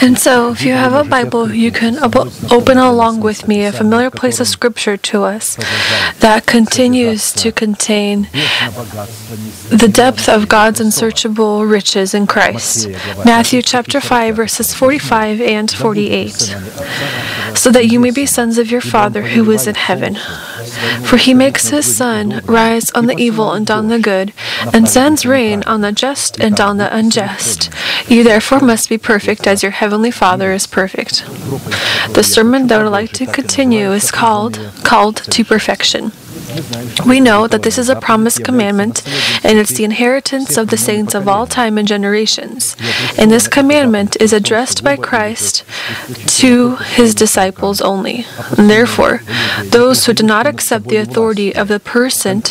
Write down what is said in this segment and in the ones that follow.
And so, if you have a Bible, you can op- open along with me a familiar place of Scripture to us that continues to contain the depth of God's unsearchable riches in Christ. Matthew chapter 5, verses 45 and 48. So that you may be sons of your Father who is in heaven. For he makes his sun rise on the evil and on the good, and sends rain on the just and on the unjust. You therefore must be perfect as your heavenly Father is perfect. The sermon that I would like to continue is called Called to Perfection. We know that this is a promised commandment, and it's the inheritance of the saints of all time and generations. And this commandment is addressed by Christ to his disciples only. And therefore, those who do not accept the authority of the person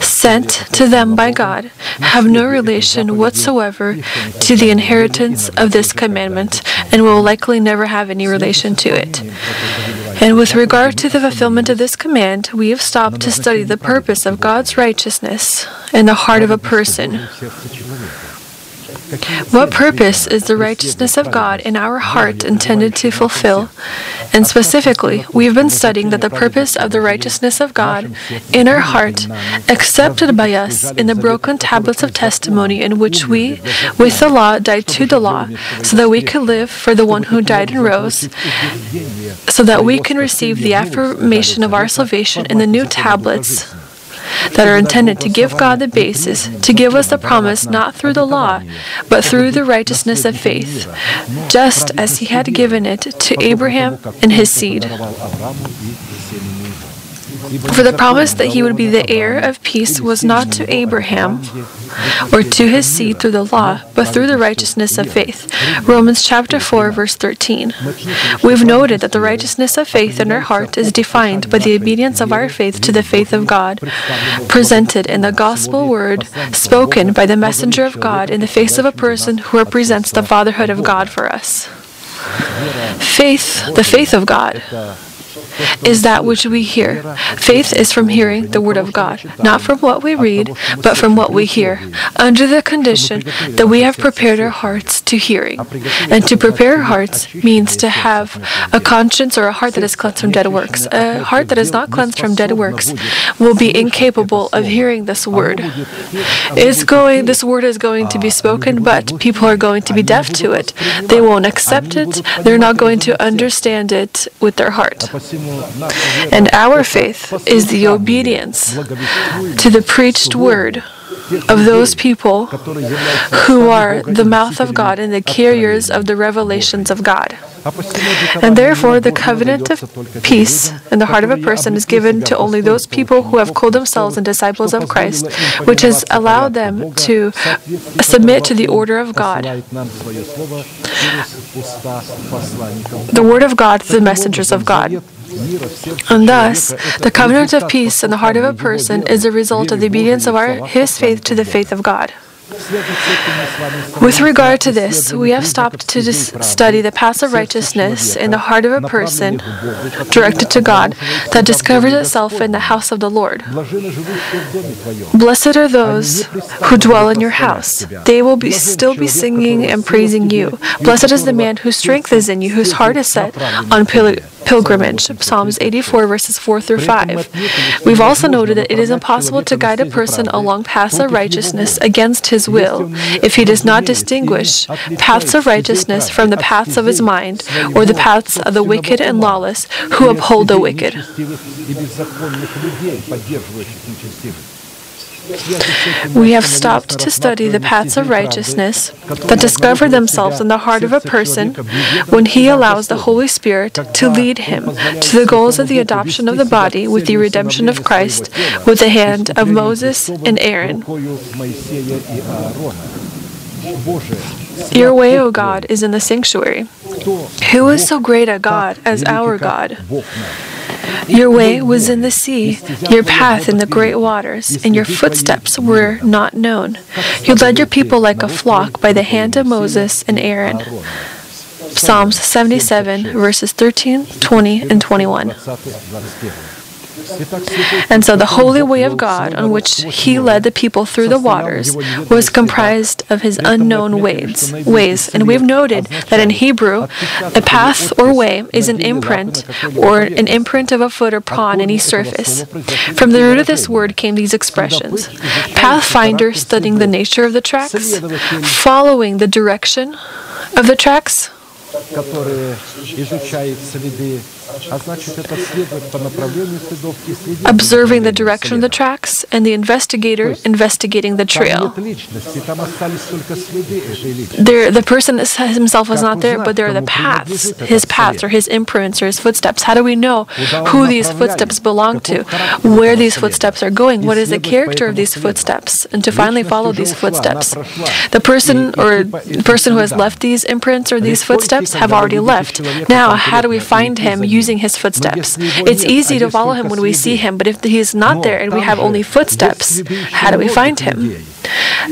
sent to them by God have no relation whatsoever to the inheritance of this commandment and will likely never have any relation to it. And with regard to the fulfillment of this command, we have stopped to study the purpose of God's righteousness in the heart of a person. What purpose is the righteousness of God in our heart intended to fulfill? And specifically, we've been studying that the purpose of the righteousness of God in our heart, accepted by us in the broken tablets of testimony in which we, with the law, died to the law, so that we could live for the one who died and rose, so that we can receive the affirmation of our salvation in the new tablets that are intended to give God the basis, to give us the promise not through the law, but through the righteousness of faith, just as He had given it to Abraham and his seed. For the promise that he would be the heir of peace was not to Abraham or to his seed through the law, but through the righteousness of faith. Romans chapter 4, verse 13. We've noted that the righteousness of faith in our heart is defined by the obedience of our faith to the faith of God, presented in the gospel word spoken by the messenger of God in the face of a person who represents the fatherhood of God for us. Faith, the faith of God is that which we hear. Faith is from hearing the Word of God, not from what we read, but from what we hear, under the condition that we have prepared our hearts to hearing. And to prepare our hearts means to have a conscience or a heart that is cleansed from dead works. A heart that is not cleansed from dead works will be incapable of hearing this Word. It's going, this Word is going to be spoken, but people are going to be deaf to it. They won't accept it. They're not going to understand it with their heart. And our faith is the obedience to the preached word of those people who are the mouth of God and the carriers of the revelations of God. And therefore, the covenant of peace in the heart of a person is given to only those people who have called themselves and disciples of Christ, which has allowed them to submit to the order of God. The word of God, the messengers of God. And thus, the covenant of peace in the heart of a person is a result of the obedience of our, his faith to the faith of God. With regard to this, we have stopped to study the of righteousness in the heart of a person directed to God that discovers itself in the house of the Lord. Blessed are those who dwell in your house. They will be still be singing and praising you. Blessed is the man whose strength is in you, whose heart is set on pilgrimage. Psalms 84, verses 4 through 5. We've also noted that it is impossible to guide a person along paths of righteousness against his will if he does not distinguish paths of righteousness from the paths of his mind or the paths of the wicked and lawless who uphold the wicked. We have stopped to study the paths of righteousness that discover themselves in the heart of a person when he allows the Holy Spirit to lead him to the goals of the adoption of the body with the redemption of Christ with the hand of Moses and Aaron. Your way, O God, is in the sanctuary. Who is so great a God as our God? Your way was in the sea, your path in the great waters, and your footsteps were not known. You led your people like a flock by the hand of Moses and Aaron. Psalms 77, verses 13, 20, and 21. And so the holy way of God, on which he led the people through the waters, was comprised of his unknown ways. Ways, and we've noted that in Hebrew, a path or way is an imprint or an imprint of a foot or paw on any surface. From the root of this word came these expressions: pathfinder studying the nature of the tracks, following the direction of the tracks, observing the direction of the tracks, and the investigator investigating the trail. There, the person himself was not there, but there are the paths, his paths or his imprints or his footsteps. How do we know who these footsteps belong to, where these footsteps are going, what is the character of these footsteps, and to finally follow these footsteps? The person or person who has left these imprints or these footsteps have already left. Now, how do we find him? Using his footsteps? It's easy to follow him when we see him, but if he is not there and we have only footsteps, how do we find him?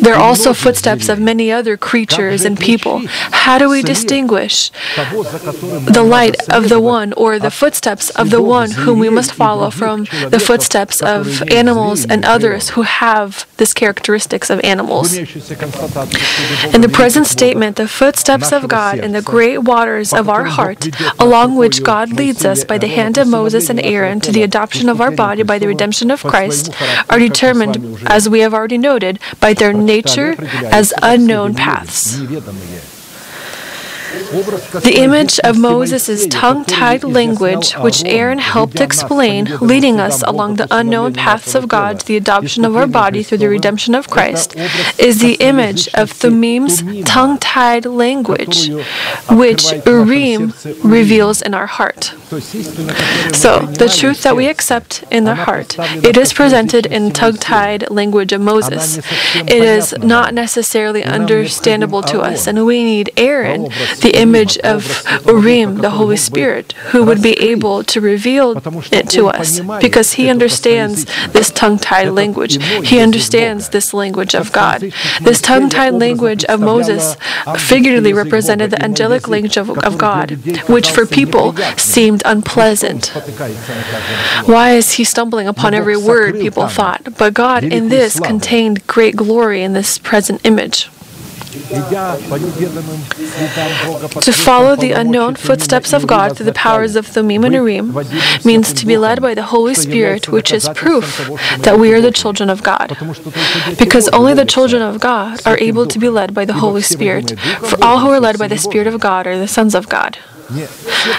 There are also footsteps of many other creatures and people. How do we distinguish the light of the one or the footsteps of the one whom we must follow from the footsteps of animals and others who have this characteristics of animals? In the present statement, the footsteps of God in the great waters of our heart, along which God leads us by the hand of Moses and Aaron to the adoption of our body by the redemption of Christ, are determined, as we have already noted, by their nature as unknown paths. The image of Moses' tongue tied language, which Aaron helped explain, leading us along the unknown paths of God to the adoption of our body through the redemption of Christ, is the image of Thummim's tongue tied language, which Urim reveals in our heart. So, the truth that we accept in the heart, it is presented in tongue tied language of Moses. It is not necessarily understandable to us, and we need Aaron, the the image of Urim, the Holy Spirit, who would be able to reveal it to us because he understands this tongue tied language. He understands this language of God. This tongue tied language of Moses figuratively represented the angelic language of, of God, which for people seemed unpleasant. Why is he stumbling upon every word? People thought. But God in this contained great glory in this present image. To follow the unknown footsteps of God through the powers of the Urim means to be led by the Holy Spirit, which is proof that we are the children of God. Because only the children of God are able to be led by the Holy Spirit, for all who are led by the Spirit of God are the sons of God.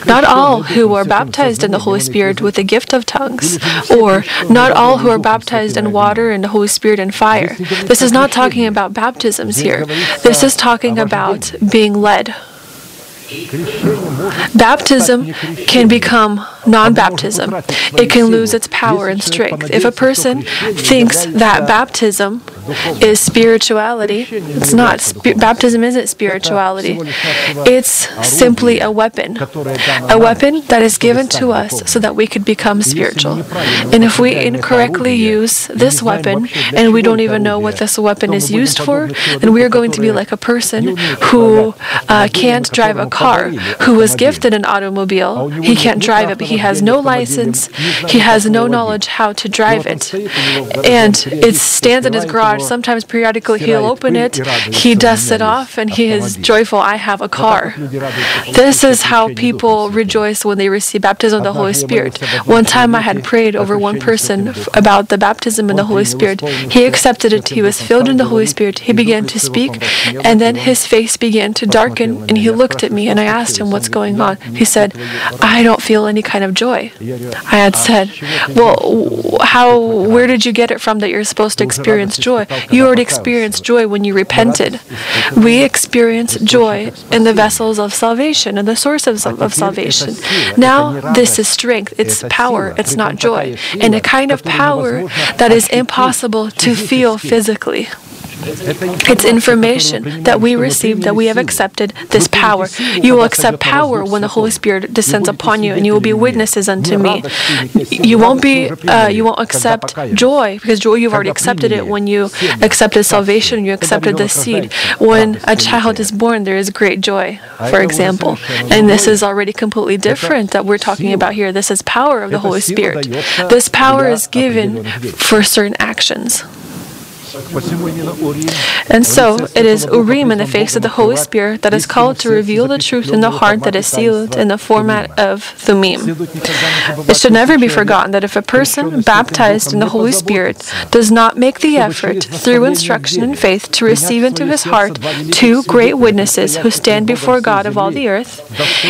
Not all who are baptized in the Holy Spirit with the gift of tongues, or not all who are baptized in water and the Holy Spirit and fire. This is not talking about baptisms here. This is talking about being led. Baptism can become non baptism. It can lose its power and strength. If a person thinks that baptism is spirituality, it's not. Spi- baptism isn't spirituality, it's simply a weapon. A weapon that is given to us so that we could become spiritual. And if we incorrectly use this weapon and we don't even know what this weapon is used for, then we are going to be like a person who uh, can't drive a car, who was gifted an automobile. He can't drive it, but he has no license, he has no knowledge how to drive it. And it stands in his garage. Sometimes periodically he'll open it, he dusts it off, and he is joyful, I have a car. This is how people rejoice when they receive baptism of the Holy Spirit. One time I had prayed over one person f- about the baptism in the Holy Spirit. He accepted it, he was filled in the Holy Spirit, he began to speak, and then his face began to darken, and he looked at me, and I asked him, What's going on? He said, I don't feel any kind of joy. I had said, Well, how, where did you get it from that you're supposed to experience joy? You already experienced joy when you repented. We experience joy in the vessels of salvation and the sources of, of salvation. Now, this is strength, it's power, it's not joy, and a kind of power that is impossible to feel physically. It's information that we received, that we have accepted this power. You will accept power when the Holy Spirit descends upon you, and you will be witnesses unto me. You won't be, uh, you won't accept joy because joy you've already accepted it when you accepted salvation. You accepted the seed. When a child is born, there is great joy, for example, and this is already completely different that we're talking about here. This is power of the Holy Spirit. This power is given for certain actions. And so it is Urim in the face of the Holy Spirit that is called to reveal the truth in the heart that is sealed in the format of Thummim. It should never be forgotten that if a person baptized in the Holy Spirit does not make the effort through instruction and faith to receive into his heart two great witnesses who stand before God of all the earth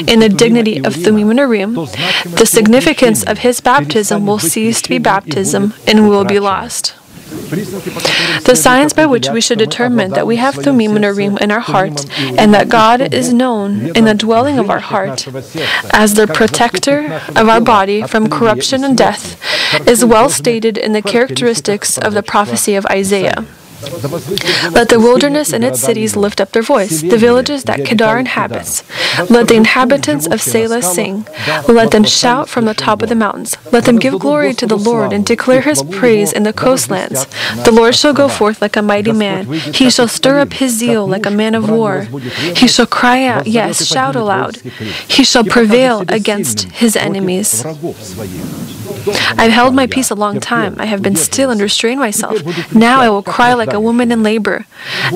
in the dignity of Thummim and Urim, the significance of his baptism will cease to be baptism and will be lost. The signs by which we should determine that we have Thummim and Urim in our heart and that God is known in the dwelling of our heart as the protector of our body from corruption and death is well stated in the characteristics of the prophecy of Isaiah. Let the wilderness and its cities lift up their voice, the villages that Kedar inhabits. Let the inhabitants of Selah sing. Let them shout from the top of the mountains. Let them give glory to the Lord and declare his praise in the coastlands. The Lord shall go forth like a mighty man. He shall stir up his zeal like a man of war. He shall cry out, yes, shout aloud. He shall prevail against his enemies. I've held my peace a long time. I have been still and restrained myself. Now I will cry like a woman in labor.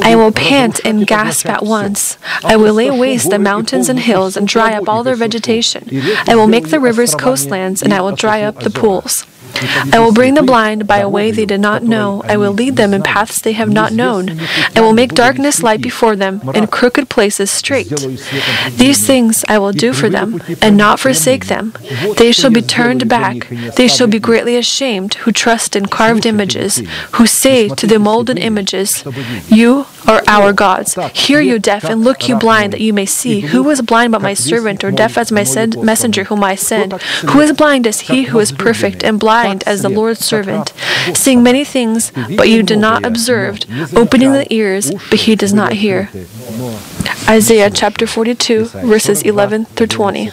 I will pant and gasp at once. I will lay waste the mountains and hills and dry up all their vegetation. I will make the rivers coastlands and I will dry up the pools. I will bring the blind by a way they did not know. I will lead them in paths they have not known. I will make darkness light before them and crooked places straight. These things I will do for them and not forsake them. They shall be turned back. They shall be greatly ashamed who trust in carved images, who say to the molded images, You are our gods. Hear you deaf and look you blind that you may see. Who is blind but my servant or deaf as my send messenger whom I send? Who is blind as he who is perfect and blind? As the Lord's servant, seeing many things, but you did not observe, opening the ears, but he does not hear. Isaiah chapter 42, verses 11 through 20.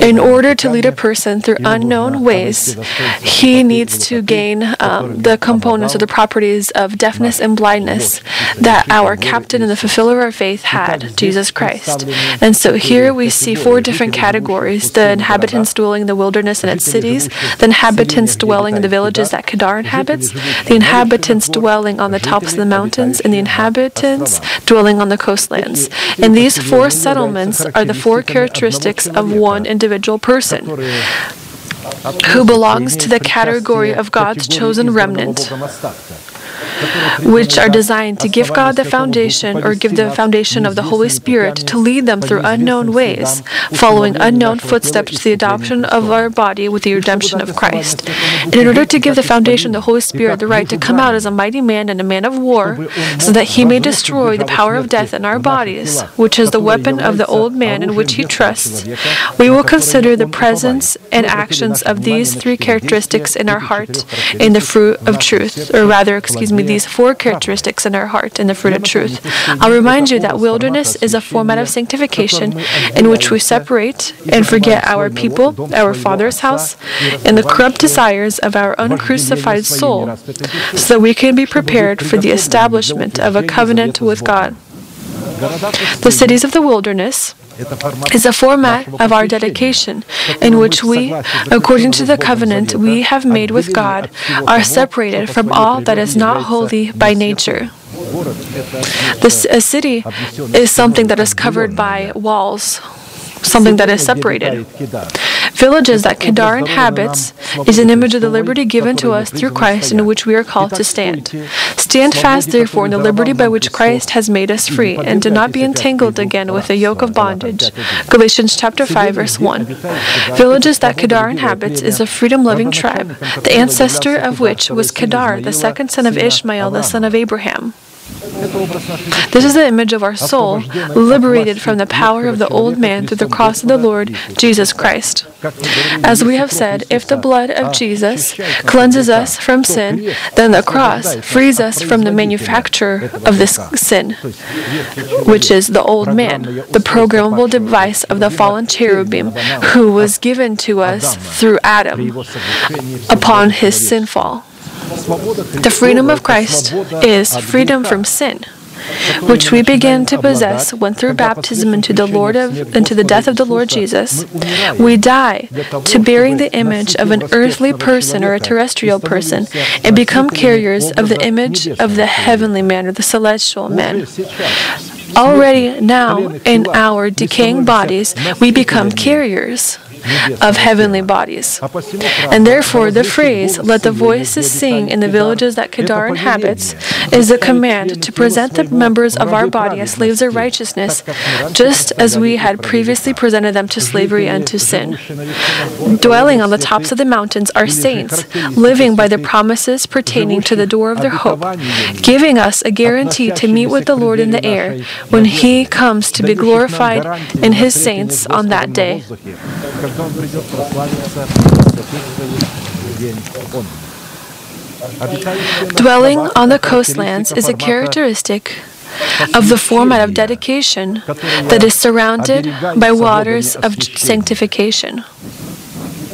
In order to lead a person through unknown ways, he needs to gain um, the components or the properties of deafness and blindness that our captain and the fulfiller of our faith had, Jesus Christ. And so here we see four different categories the inhabitants dwelling in the wilderness and its cities, the inhabitants dwelling in the villages that Kedar inhabits, the inhabitants dwelling on the tops of the mountains, and the inhabitants dwelling on the coastlands. And these four settlements are the four characteristics of one individual person who belongs to the category of God's chosen remnant which are designed to give God the foundation or give the foundation of the Holy Spirit to lead them through unknown ways, following unknown footsteps to the adoption of our body with the redemption of Christ. And in order to give the foundation of the Holy Spirit the right to come out as a mighty man and a man of war, so that he may destroy the power of death in our bodies, which is the weapon of the old man in which he trusts, we will consider the presence and actions of these three characteristics in our heart in the fruit of truth, or rather, excuse me, these four characteristics in our heart in the fruit of truth. I'll remind you that wilderness is a format of sanctification in which we separate and forget our people, our Father's house, and the corrupt desires of our uncrucified soul, so that we can be prepared for the establishment of a covenant with God. The cities of the wilderness is a format of our dedication in which we, according to the covenant we have made with God, are separated from all that is not holy by nature. This, a city is something that is covered by walls, something that is separated. Villages that Kedar inhabits is an image of the liberty given to us through Christ in which we are called to stand. Stand fast, therefore, in the liberty by which Christ has made us free, and do not be entangled again with the yoke of bondage. Galatians chapter 5, verse 1. Villages that Kedar inhabits is a freedom-loving tribe, the ancestor of which was Kedar, the second son of Ishmael, the son of Abraham. This is the image of our soul, liberated from the power of the old man through the cross of the Lord Jesus Christ. As we have said, if the blood of Jesus cleanses us from sin, then the cross frees us from the manufacture of this sin, which is the old man, the programmable device of the fallen cherubim who was given to us through Adam upon his sinfall. The freedom of Christ is freedom from sin, which we begin to possess when through baptism into the Lord of into the death of the Lord Jesus, we die to bearing the image of an earthly person or a terrestrial person and become carriers of the image of the heavenly man or the celestial man. Already now in our decaying bodies, we become carriers of heavenly bodies. And therefore, the phrase, let the voices sing in the villages that Kedar inhabits, is a command to present the members of our body as slaves of righteousness, just as we had previously presented them to slavery and to sin. Dwelling on the tops of the mountains are saints, living by the promises pertaining to the door of their hope, giving us a guarantee to meet with the Lord in the air when He comes to be glorified in His saints on that day воздухе, когда Он придет прославиться святых своих в день Он. Обитающие на Dwelling островах on the это coastlands is a характеристика формата characteristic of the format of dedication that is surrounded by waters of sanctification.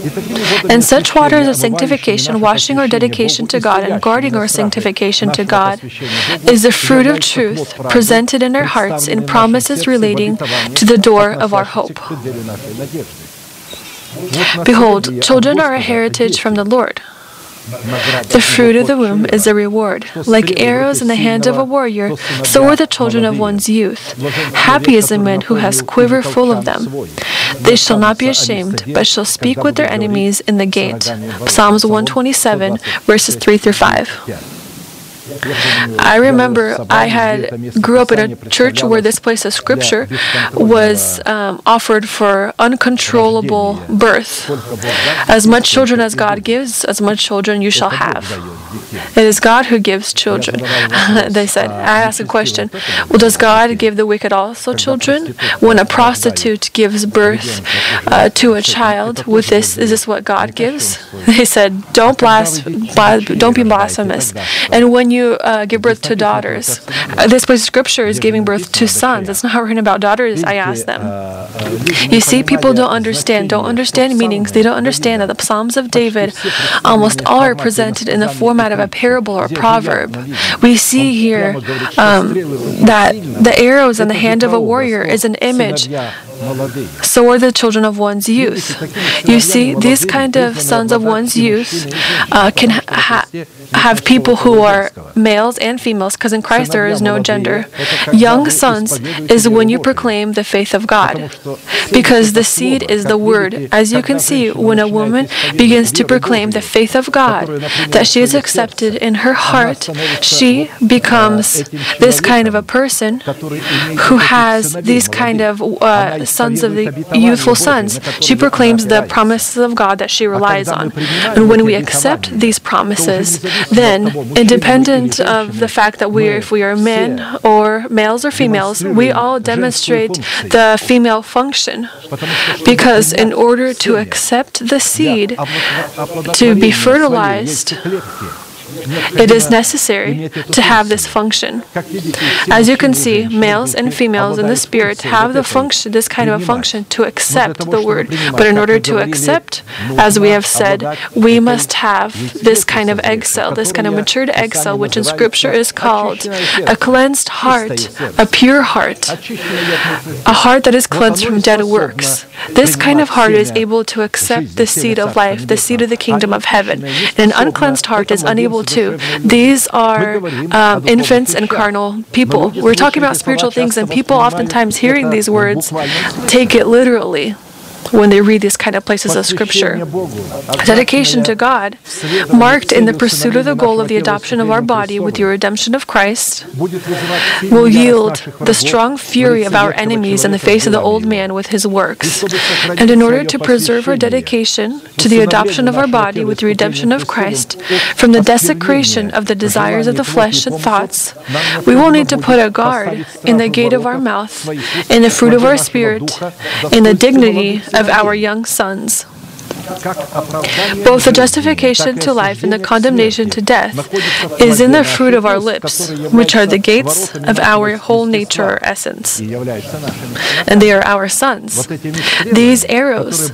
И такими водами And such waters of очищения, sanctification, омывающими washing our наше dedication to посвящение God and Богу, guarding our исцелящими sanctification to нашего God, посвящения Богу, is the fruit of является truth плод правды, presented in our hearts in представленный в нашем promises сердце в relating обетовании, to the door of our относящихся hope. Behold, children are a heritage from the Lord. The fruit of the womb is a reward. Like arrows in the hand of a warrior, so are the children of one's youth. Happy is the man who has quiver full of them. They shall not be ashamed, but shall speak with their enemies in the gate. Psalms 127, verses 3 through 5. I remember I had grew up in a church where this place of scripture was um, offered for uncontrollable birth. As much children as God gives, as much children you shall have. It is God who gives children. they said, I asked a question, well, does God give the wicked also children? When a prostitute gives birth uh, to a child, with this, is this what God gives? They said, don't blas- blas- don't be blasphemous. And when you uh, give birth to daughters, uh, this place scripture is giving birth to sons. It's not written about daughters. I asked them. You see, people don't understand, don't understand meanings. They don't understand that the Psalms of David almost all are presented in the format of a parable or proverb. We see here um, that the arrows in the hand of a warrior is an image so are the children of one's youth. You see, these kind of sons of one's youth uh, can ha- have people who are males and females, because in Christ there is no gender. Young sons is when you proclaim the faith of God, because the seed is the word. As you can see, when a woman begins to proclaim the faith of God, that she is accepted in her heart, she becomes this kind of a person who has these kind of uh, sons of the youthful sons. She proclaims the promises of God that she relies on. And when we accept these promises, then independent of the fact that we, if we are men or males or females, we all demonstrate the female function. Because in order to accept the seed to be fertilized, it is necessary to have this function. As you can see, males and females in the spirit have the function, this kind of a function to accept the word. But in order to accept, as we have said, we must have this kind of egg cell, this kind of matured egg cell, which in scripture is called a cleansed heart, a pure heart, a heart that is cleansed from dead works. This kind of heart is able to accept the seed of life, the seed of the kingdom of heaven. And an uncleansed heart is unable to. These are um, infants and carnal people. We're talking about spiritual things, and people oftentimes hearing these words take it literally when they read these kind of places of Scripture. Dedication to God, marked in the pursuit of the goal of the adoption of our body with your redemption of Christ, will yield the strong fury of our enemies in the face of the old man with his works. And in order to preserve our dedication to the adoption of our body with the redemption of Christ from the desecration of the desires of the flesh and thoughts, we will need to put a guard in the gate of our mouth, in the fruit of our spirit, in the dignity of our young sons. Both the justification to life and the condemnation to death is in the fruit of our lips, which are the gates of our whole nature or essence. And they are our sons. These arrows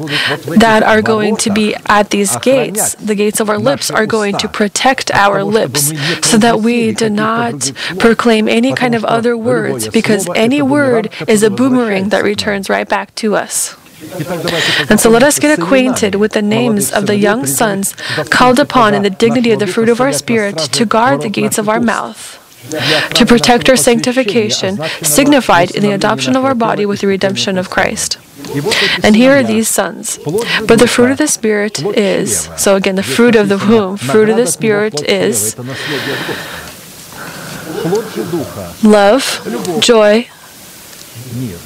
that are going to be at these gates, the gates of our lips, are going to protect our lips so that we do not proclaim any kind of other words, because any word is a boomerang that returns right back to us. And so let us get acquainted with the names of the young sons called upon in the dignity of the fruit of our Spirit to guard the gates of our mouth to protect our sanctification, signified in the adoption of our body with the redemption of Christ. And here are these sons. But the fruit of the Spirit is, so again, the fruit of the womb, fruit of the Spirit is love, joy,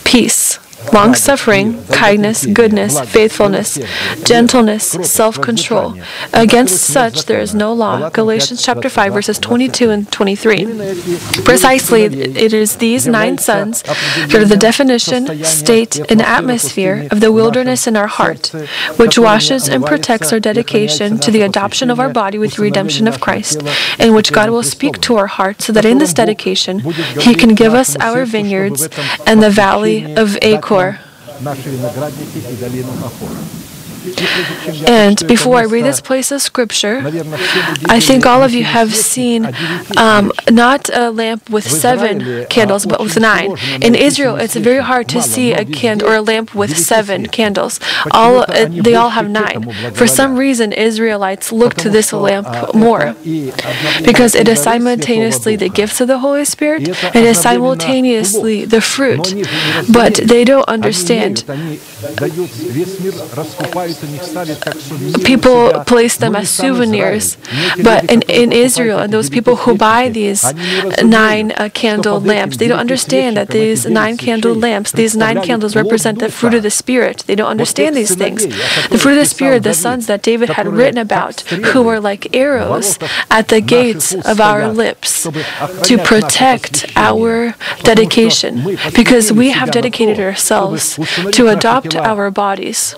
peace long suffering, kindness, goodness, faithfulness, gentleness, self control. Against such there is no law. Galatians chapter 5, verses 22 and 23. Precisely, it is these nine sons that are the definition, state, and atmosphere of the wilderness in our heart, which washes and protects our dedication to the adoption of our body with the redemption of Christ, in which God will speak to our heart so that in this dedication, He can give us our vineyards and the valley of acorns. Наши виноградники и долину Ахор. And before I read this place of scripture, I think all of you have seen um, not a lamp with seven candles, but with nine. In Israel, it's very hard to see a candle or a lamp with seven candles. All uh, they all have nine. For some reason, Israelites look to this lamp more because it is simultaneously the gifts of the Holy Spirit and it is simultaneously the fruit. But they don't understand people place them as souvenirs. But in, in Israel, and those people who buy these nine uh, candle lamps, they don't understand that these nine candle lamps, these nine candles represent the fruit of the Spirit. They don't understand these things. The fruit of the Spirit, the sons that David had written about, who were like arrows at the gates of our lips to protect our dedication, because we have dedicated ourselves to adopt our bodies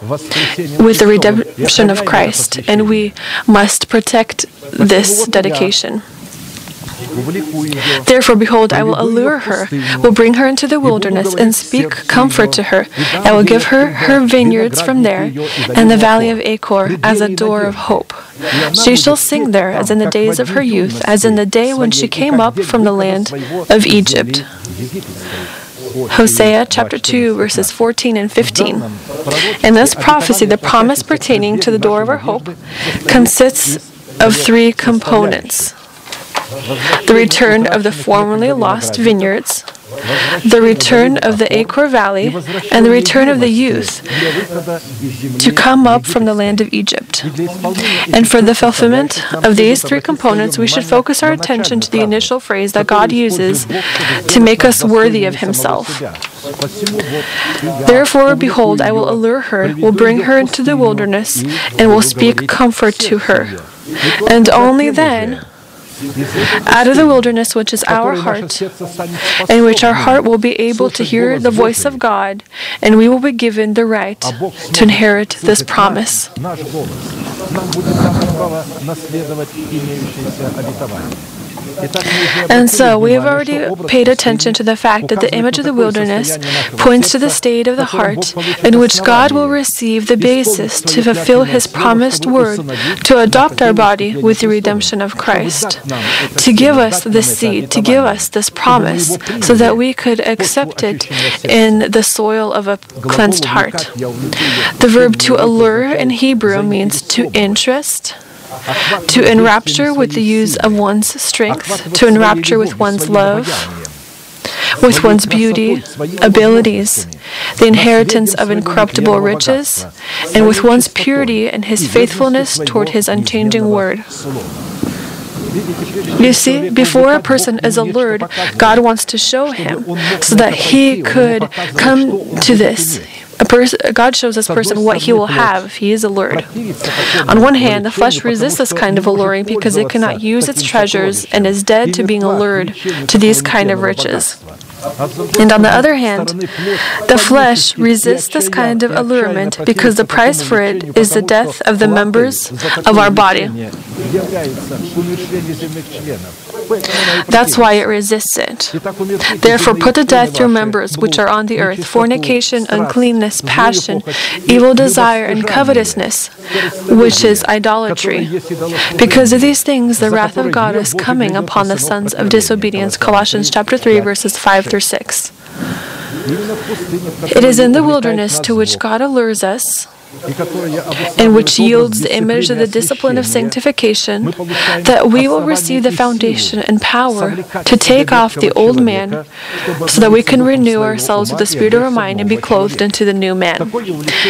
with the redemption of Christ, and we must protect this dedication. Therefore, behold, I will allure her, will bring her into the wilderness, and speak comfort to her. I will give her her vineyards from there, and the valley of Achor as a door of hope. She shall sing there as in the days of her youth, as in the day when she came up from the land of Egypt. Hosea chapter 2, verses 14 and 15. In this prophecy, the promise pertaining to the door of our hope consists of three components the return of the formerly lost vineyards, the return of the Achor Valley, and the return of the youth to come up from the land of Egypt. And for the fulfillment of these three components, we should focus our attention to the initial phrase that God uses to make us worthy of Himself. Therefore, behold, I will allure her, will bring her into the wilderness, and will speak comfort to her. And only then, out of the wilderness, which is our heart, in which our heart will be able to hear the voice of God, and we will be given the right to inherit this promise. And so we have already paid attention to the fact that the image of the wilderness points to the state of the heart in which God will receive the basis to fulfill His promised word to adopt our body with the redemption of Christ, to give us the seed, to give us this promise, so that we could accept it in the soil of a cleansed heart. The verb to allure in Hebrew means to interest to enrapture with the use of one's strength, to enrapture with one's love, with one's beauty, abilities, the inheritance of incorruptible riches, and with one's purity and his faithfulness toward his unchanging word. You see, before a person is allured, God wants to show him so that he could come to this. A pers- God shows this person what he will have. If he is allured. On one hand, the flesh resists this kind of alluring because it cannot use its treasures and is dead to being allured to these kind of riches. And on the other hand, the flesh resists this kind of allurement because the price for it is the death of the members of our body. That's why it resists it. Therefore, put to death your members which are on the earth fornication, uncleanness, passion, evil desire, and covetousness, which is idolatry. Because of these things, the wrath of God is coming upon the sons of disobedience. Colossians chapter 3, verses 5 through 6. It is in the wilderness to which God allures us and which yields the image of the discipline of sanctification, that we will receive the foundation and power to take off the old man, so that we can renew ourselves with the spirit of our mind and be clothed into the new man.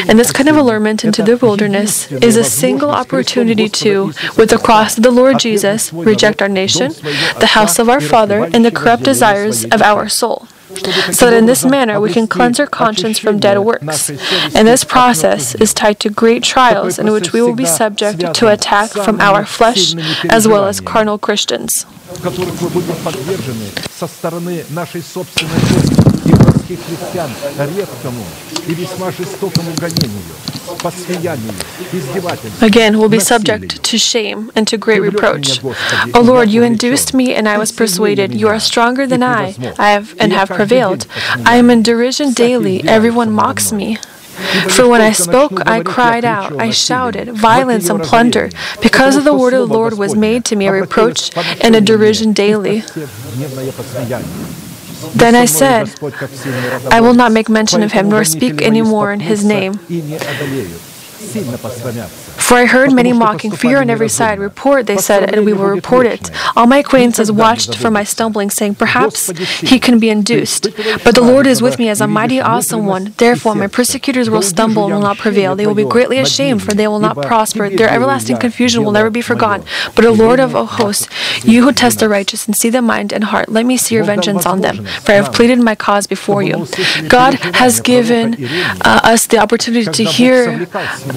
And this kind of allurement into the wilderness is a single opportunity to, with the cross of the Lord Jesus, reject our nation, the house of our Father, and the corrupt desires of our soul so that in this manner we can cleanse our conscience from dead works. And this process is tied to great trials in which we will be subject to attack from our flesh as well as carnal Christians которых мы будем подвержены со стороны нашей собственной и городских христиан редкому и весьма жестокому гонению, посмеянию, издевательству. Again, we'll be subject to shame and to great reproach. O Lord, you induced me, and I was persuaded. You are stronger than I, I have and have prevailed. I am in derision daily. Everyone mocks me. For when I spoke, I cried out, I shouted, violence and plunder. Because of the word of the Lord was made to me a reproach and a derision daily. Then I said, I will not make mention of him, nor speak any more in his name. For I heard many mocking, fear on every side. Report, they said, and we will report it. All my acquaintances watched for my stumbling, saying, Perhaps he can be induced. But the Lord is with me as a mighty, awesome one. Therefore, my persecutors will stumble and will not prevail. They will be greatly ashamed, for they will not prosper. Their everlasting confusion will never be forgotten. But, O Lord of hosts, you who test the righteous and see the mind and heart, let me see your vengeance on them, for I have pleaded my cause before you. God has given uh, us the opportunity to hear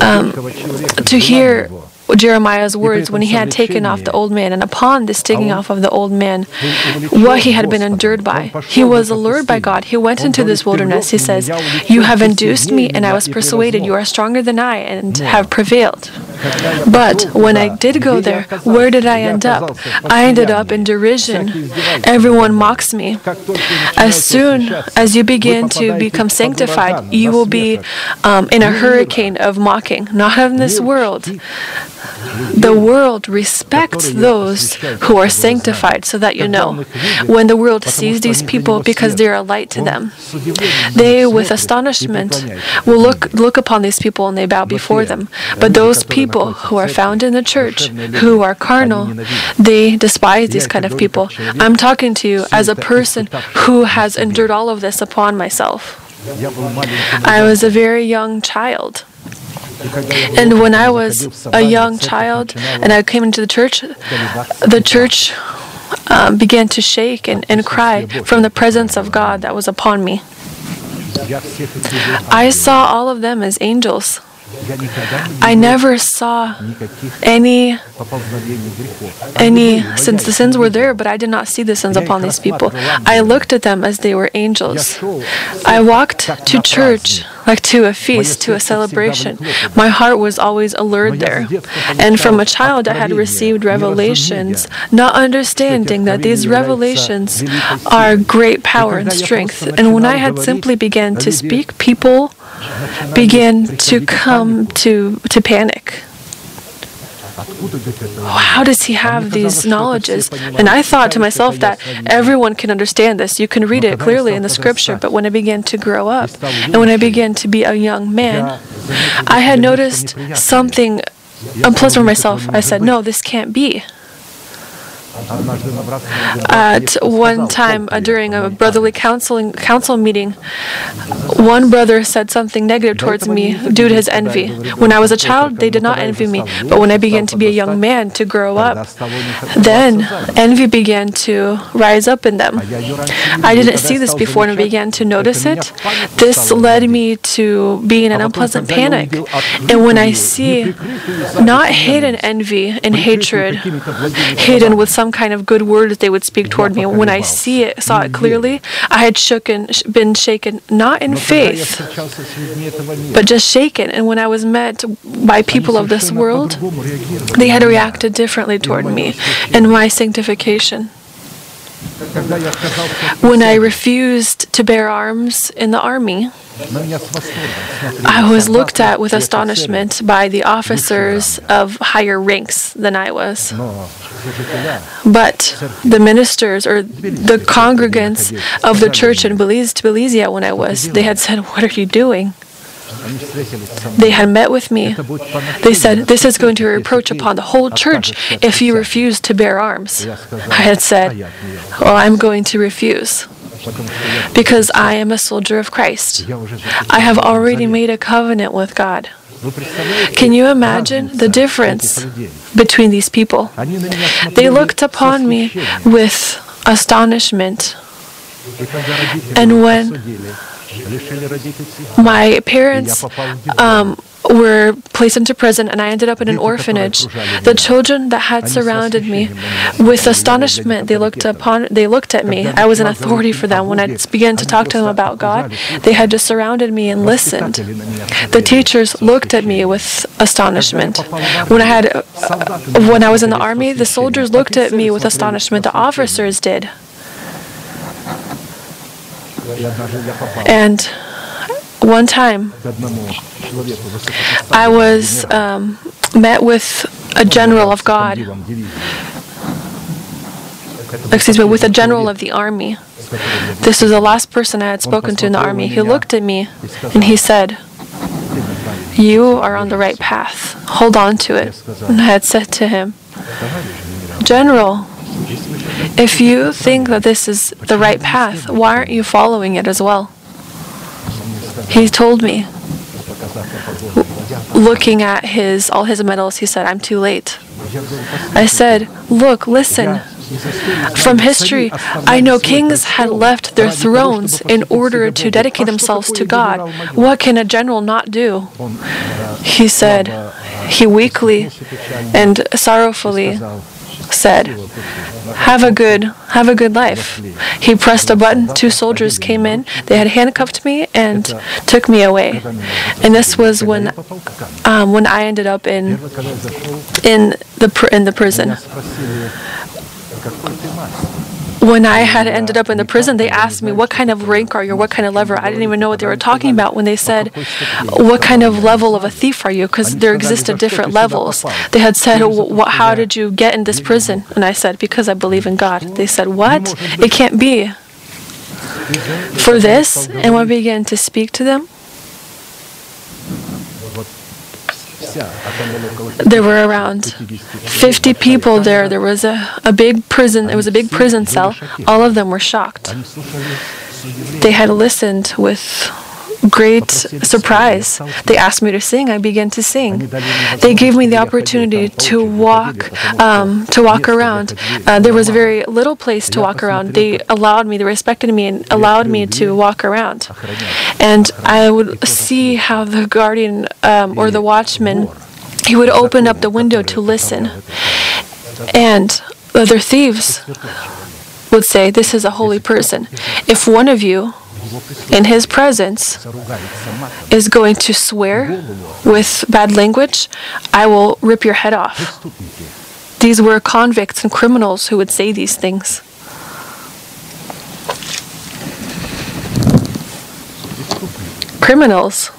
um, to hear Jeremiah's words when he had taken off the old man, and upon this taking off of the old man, what he had been endured by. He was allured by God. He went into this wilderness. He says, You have induced me, and I was persuaded. You are stronger than I, and have prevailed. But when I did go there, where did I end up? I ended up in derision. Everyone mocks me. As soon as you begin to become sanctified, you will be um, in a hurricane of mocking, not of this world. The world respects those who are sanctified, so that you know. When the world sees these people because they are a light to them, they, with astonishment, will look, look upon these people and they bow before them. But those people who are found in the church, who are carnal, they despise these kind of people. I'm talking to you as a person who has endured all of this upon myself. I was a very young child. And when I was a young child and I came into the church, the church um, began to shake and, and cry from the presence of God that was upon me. I saw all of them as angels. I never saw any any since the sins were there, but I did not see the sins upon these people. I looked at them as they were angels. I walked to church like to a feast, to a celebration. My heart was always alert there. And from a child, I had received revelations, not understanding that these revelations are great power and strength. And when I had simply began to speak, people began to come to, to panic. How does he have these knowledges? And I thought to myself that everyone can understand this. You can read it clearly in the scripture. But when I began to grow up and when I began to be a young man, I had noticed something unpleasant for myself. I said, No, this can't be. At one time uh, during a brotherly counseling council meeting, one brother said something negative towards me due to his envy. When I was a child, they did not envy me, but when I began to be a young man, to grow up, then envy began to rise up in them. I didn't see this before and began to notice it. This led me to be in an unpleasant panic. And when I see not hidden envy and hatred, hidden with some some kind of good word that they would speak toward me. When I see it, saw it clearly, I had shaken, been shaken, not in faith, but just shaken. And when I was met by people of this world, they had reacted differently toward me and my sanctification. When I refused to bear arms in the army, I was looked at with astonishment by the officers of higher ranks than I was. But the ministers or the congregants of the church in Belize, when I was, they had said, What are you doing? They had met with me. They said, This is going to reproach upon the whole church if you refuse to bear arms. I had said, "Well, I'm going to refuse because I am a soldier of Christ. I have already made a covenant with God. Can you imagine the difference between these people? They looked upon me with astonishment. And when my parents um, were placed into prison and I ended up in an orphanage. The children that had surrounded me, with astonishment, they looked upon they looked at me. I was an authority for them. When I began to talk to them about God, they had just surrounded me and listened. The teachers looked at me with astonishment. When I had uh, when I was in the army, the soldiers looked at me with astonishment. The officers did. And one time, I was um, met with a general of God. Excuse me, with a general of the army. This was the last person I had spoken to in the army. He looked at me and he said, You are on the right path. Hold on to it. And I had said to him, General, if you think that this is the right path, why aren't you following it as well? He told me, looking at his all his medals, he said, "I'm too late." I said, "Look, listen." From history, I know kings had left their thrones in order to dedicate themselves to God. What can a general not do? He said, he weakly and sorrowfully said, "Have a good, have a good life." He pressed a button. Two soldiers came in. They had handcuffed me and took me away. And this was when, um, when I ended up in, in the in the prison. When I had ended up in the prison, they asked me, What kind of rank are you? What kind of level? I didn't even know what they were talking about when they said, What kind of level of a thief are you? Because there existed different levels. They had said, "Wh- wh- How did you get in this prison? And I said, Because I believe in God. They said, What? It can't be. For this, and when I began to speak to them, There were around 50 people there. There was a, a big prison, it was a big prison cell. All of them were shocked. They had listened with great surprise. They asked me to sing. I began to sing. They gave me the opportunity to walk, um, to walk around. Uh, there was very little place to walk around. They allowed me, they respected me, and allowed me to walk around. And I would see how the guardian um, or the watchman, he would open up the window to listen. And other thieves would say, This is a holy person. If one of you in his presence is going to swear with bad language, I will rip your head off. These were convicts and criminals who would say these things. Criminals.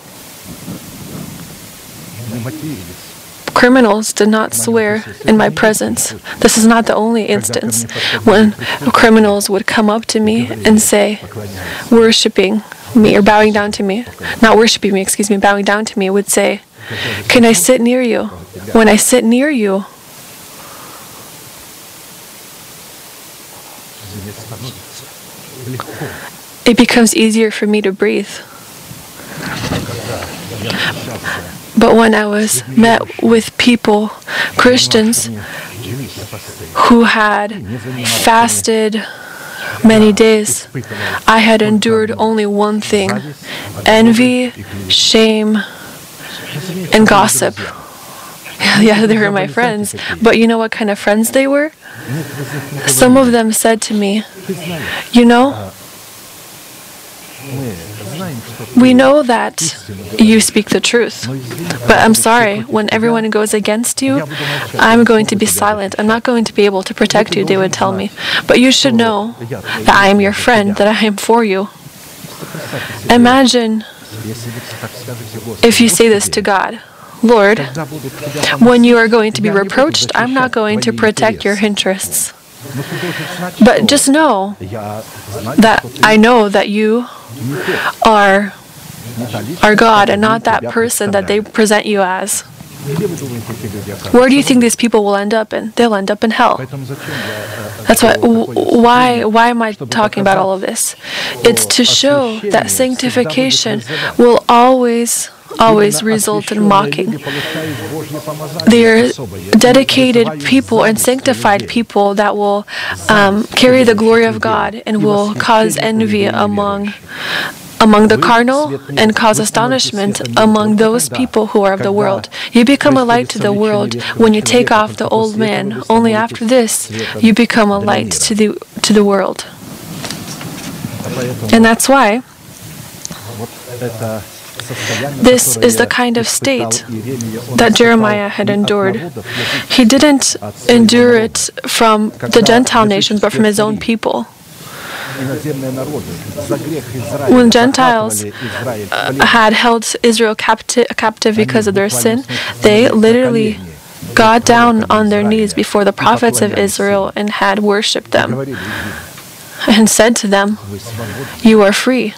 Criminals did not swear in my presence. This is not the only instance when criminals would come up to me and say, worshiping me or bowing down to me, not worshiping me, excuse me, bowing down to me, would say, Can I sit near you? When I sit near you, it becomes easier for me to breathe. But when I was met with people, Christians, who had fasted many days, I had endured only one thing envy, shame, and gossip. Yeah, they were my friends. But you know what kind of friends they were? Some of them said to me, You know, we know that you speak the truth, but I'm sorry, when everyone goes against you, I'm going to be silent. I'm not going to be able to protect you, they would tell me. But you should know that I am your friend, that I am for you. Imagine if you say this to God. Lord, when you are going to be reproached, I'm not going to protect your interests. But just know that I know that you are are God and not that person that they present you as. Where do you think these people will end up in? They'll end up in hell. That's why. Why? Why am I talking about all of this? It's to show that sanctification will always always result in mocking. They are dedicated people and sanctified people that will um, carry the glory of God and will cause envy among among the carnal and cause astonishment among those people who are of the world. You become a light to the world when you take off the old man. Only after this you become a light to the to the world. And that's why this is the kind of state that Jeremiah had endured. He didn't endure it from the Gentile nations, but from his own people when Gentiles uh, uh, had held Israel uh, captive because of their sin, they literally got down on their knees before the prophets of Israel and had worshipped them and said to them, You are free.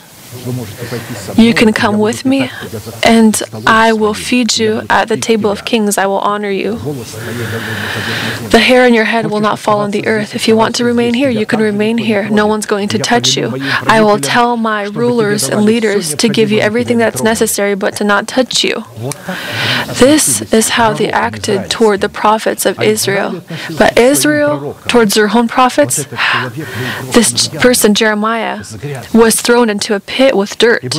You can come with me, and I will feed you at the table of kings. I will honor you. The hair on your head will not fall on the earth. If you want to remain here, you can remain here. No one's going to touch you. I will tell my rulers and leaders to give you everything that's necessary, but to not touch you. This is how they acted toward the prophets of Israel. But Israel, towards their own prophets, this person, Jeremiah, was thrown into a pit pit with dirt.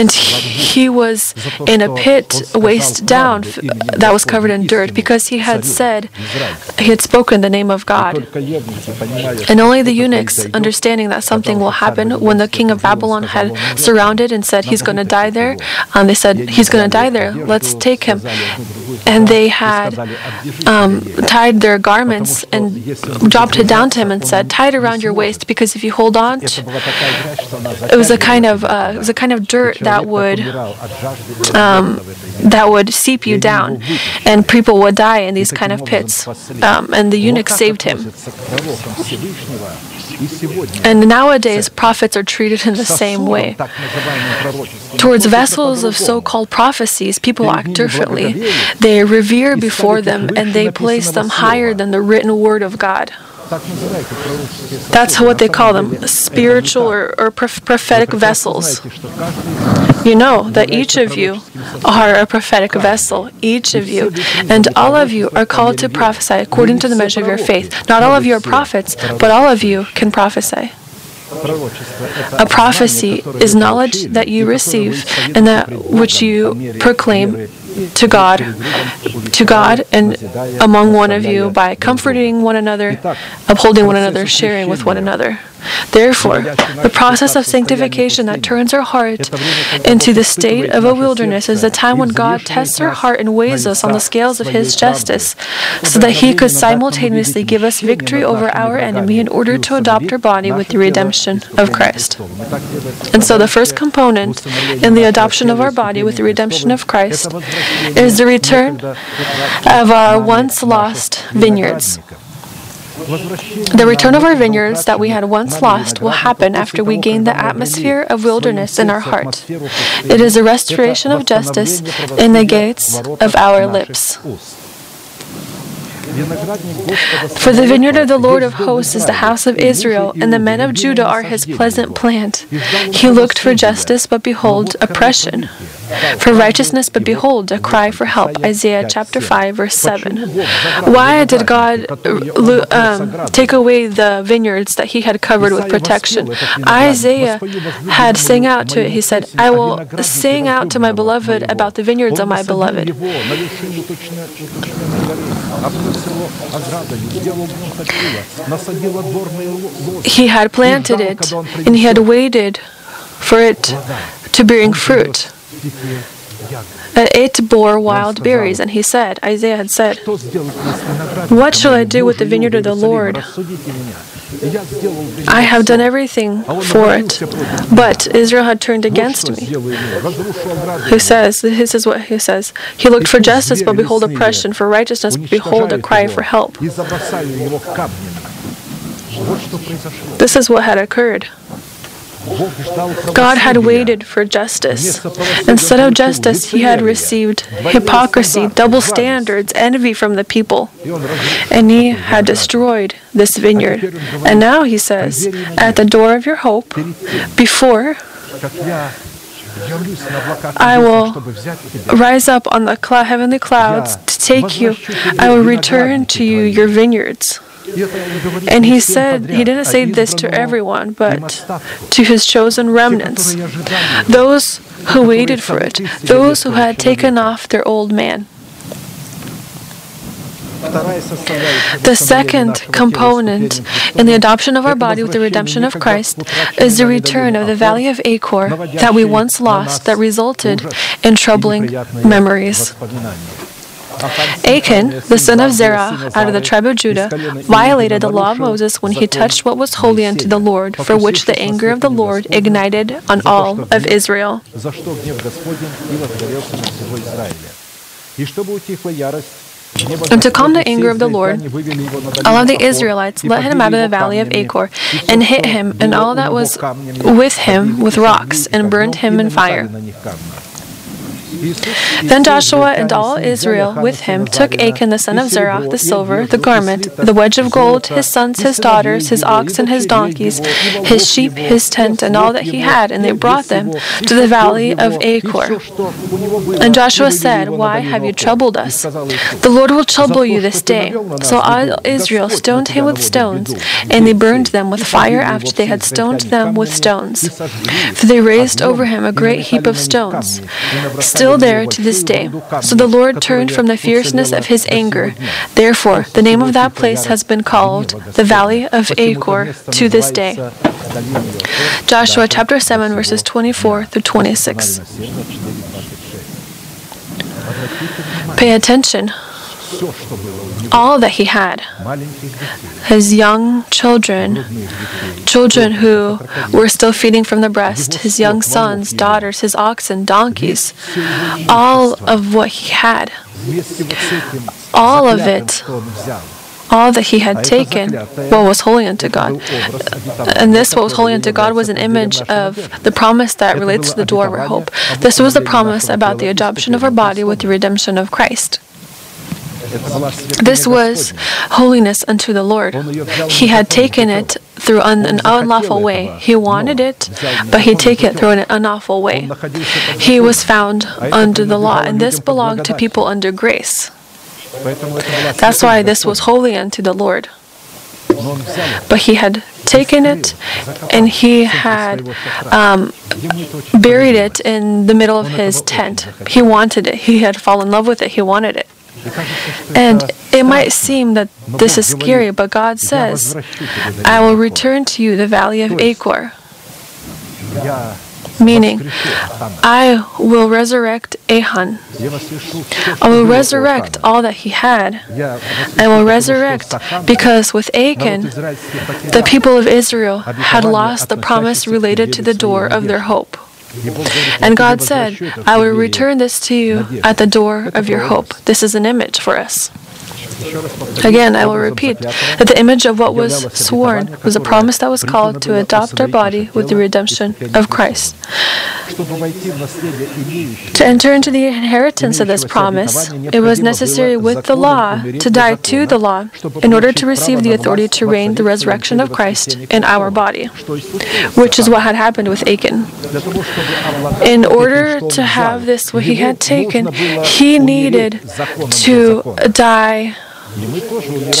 And he was in a pit waist down that was covered in dirt because he had said, he had spoken the name of God. And only the eunuchs, understanding that something will happen when the king of Babylon had surrounded and said, he's going to die there, um, they said, he's going to die there, let's take him. And they had um, tied their garments and dropped it down to him and said, tie it around your waist because if you hold on to, it was a kind of uh, it was a kind of dirt that would um, that would seep you down, and people would die in these kind of pits. Um, and the eunuch saved him. And nowadays, prophets are treated in the same way. Towards vessels of so called prophecies, people act differently. They revere before them and they place them higher than the written word of God. That's what they call them, spiritual or, or prophetic vessels. You know that each of you are a prophetic vessel, each of you, and all of you are called to prophesy according to the measure of your faith. Not all of you are prophets, but all of you can prophesy. A prophecy is knowledge that you receive and that which you proclaim to God, to God and among one of you by comforting one another, upholding one another, sharing with one another. Therefore, the process of sanctification that turns our heart into the state of a wilderness is the time when God tests our heart and weighs us on the scales of His justice, so that He could simultaneously give us victory over our enemy in order to adopt our body with the redemption of Christ. And so the first component in the adoption of our body with the redemption of Christ is the return of our once lost vineyards. The return of our vineyards that we had once lost will happen after we gain the atmosphere of wilderness in our heart. It is a restoration of justice in the gates of our lips. For the vineyard of the Lord of hosts is the house of Israel, and the men of Judah are his pleasant plant. He looked for justice, but behold, oppression. For righteousness, but behold, a cry for help. Isaiah chapter 5, verse 7. Why did God um, take away the vineyards that he had covered with protection? Isaiah had sang out to it. He said, I will sing out to my beloved about the vineyards of my beloved. He had planted it and he had waited for it to bring fruit. It bore wild berries. And he said, Isaiah had said, What shall I do with the vineyard of the Lord? I have done everything for it, but Israel had turned against me. Who says? This is what he says. He looked for justice, but behold oppression. For righteousness, behold a cry for help. This is what had occurred. God had waited for justice. Instead of justice, he had received hypocrisy, double standards, envy from the people. And he had destroyed this vineyard. And now he says, At the door of your hope, before I will rise up on the cl- heavenly clouds to take you. I will return to you your vineyards. And he said, he didn't say this to everyone, but to his chosen remnants, those who waited for it, those who had taken off their old man. The second component in the adoption of our body with the redemption of Christ is the return of the valley of Achor that we once lost that resulted in troubling memories. Achan, the son of Zerah, out of the tribe of Judah, violated the law of Moses when he touched what was holy unto the Lord, for which the anger of the Lord ignited on all of Israel. And to calm the anger of the Lord, all of the Israelites let him out of the valley of Achor, and hit him and all that was with him with rocks, and burned him in fire. Then Joshua and all Israel with him took Achan the son of Zerah, the silver, the garment, the wedge of gold, his sons, his daughters, his oxen, his donkeys, his sheep, his tent, and all that he had, and they brought them to the valley of Achor. And Joshua said, Why have you troubled us? The Lord will trouble you this day. So all Israel stoned him with stones, and they burned them with fire after they had stoned them with stones. For they raised over him a great heap of stones. Still still there to this day. So the Lord turned from the fierceness of his anger. Therefore, the name of that place has been called the Valley of Achor to this day. Joshua chapter 7, verses 24 through 26. Pay attention all that he had his young children, children who were still feeding from the breast, his young sons, daughters, his oxen, donkeys, all of what he had, all of it all that he had taken, what was holy unto God. And this, what was holy unto God, was an image of the promise that relates to the door of our hope. This was the promise about the adoption of our body with the redemption of Christ. This was holiness unto the Lord. He had taken it through an, an unlawful way. He wanted it, but he took it through an unlawful way. He was found under the law, and this belonged to people under grace. That's why this was holy unto the Lord. But he had taken it and he had um, buried it in the middle of his tent. He wanted it. He had fallen in love with it. He wanted it. And it might seem that this is scary, but God says, I will return to you the valley of Achor, meaning, I will resurrect Achan. I will resurrect all that he had. I will resurrect because with Achan, the people of Israel had lost the promise related to the door of their hope. And God said, I will return this to you at the door of your hope. This is an image for us. Again, I will repeat that the image of what was sworn was a promise that was called to adopt our body with the redemption of Christ. To enter into the inheritance of this promise, it was necessary with the law to die to the law in order to receive the authority to reign the resurrection of Christ in our body, which is what had happened with Achan. In order to have this, what he had taken, he needed to die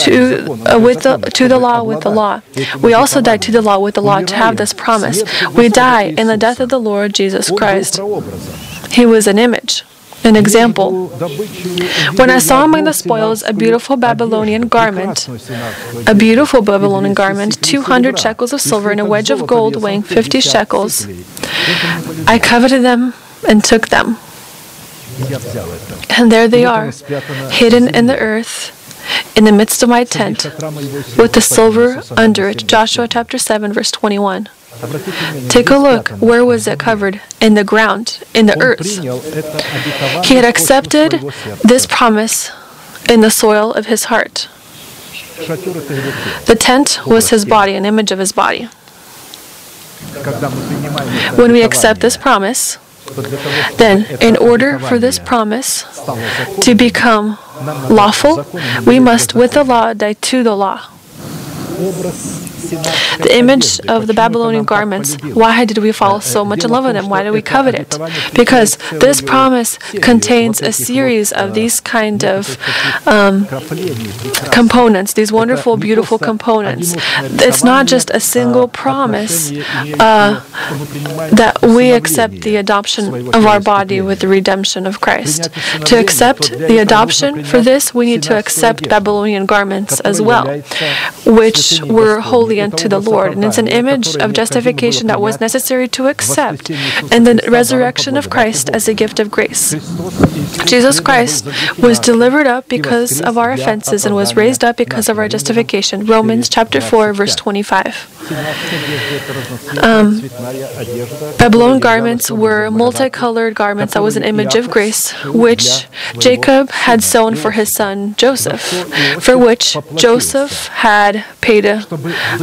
to, uh, with the, to the law with the law. We also die to the law with the law to have this promise. We die in the death of the Lord Jesus Christ. He was an image. An example. When I saw among the spoils a beautiful Babylonian garment, a beautiful Babylonian garment, 200 shekels of silver and a wedge of gold weighing 50 shekels, I coveted them and took them. And there they are, hidden in the earth, in the midst of my tent with the silver under it. Joshua chapter 7, verse 21. Take a look. Where was it covered? In the ground, in the earth. He had accepted this promise in the soil of his heart. The tent was his body, an image of his body. When we accept this promise, then, in order for this promise to become lawful, we must with the law die to the law. The image of the Babylonian garments, why did we fall so much in love with them? Why did we covet it? Because this promise contains a series of these kind of um, components, these wonderful, beautiful components. It's not just a single promise uh, that we accept the adoption of our body with the redemption of Christ. To accept the adoption, for this, we need to accept Babylonian garments as well, which were holy unto the Lord. And it's an image of justification that was necessary to accept and the resurrection of Christ. As a gift of grace. Jesus Christ was delivered up because of our offenses and was raised up because of our justification. Romans chapter 4 verse 25. Um, Babylon garments were multicolored garments that was an image of grace, which Jacob had sewn for his son Joseph, for which Joseph had paid a,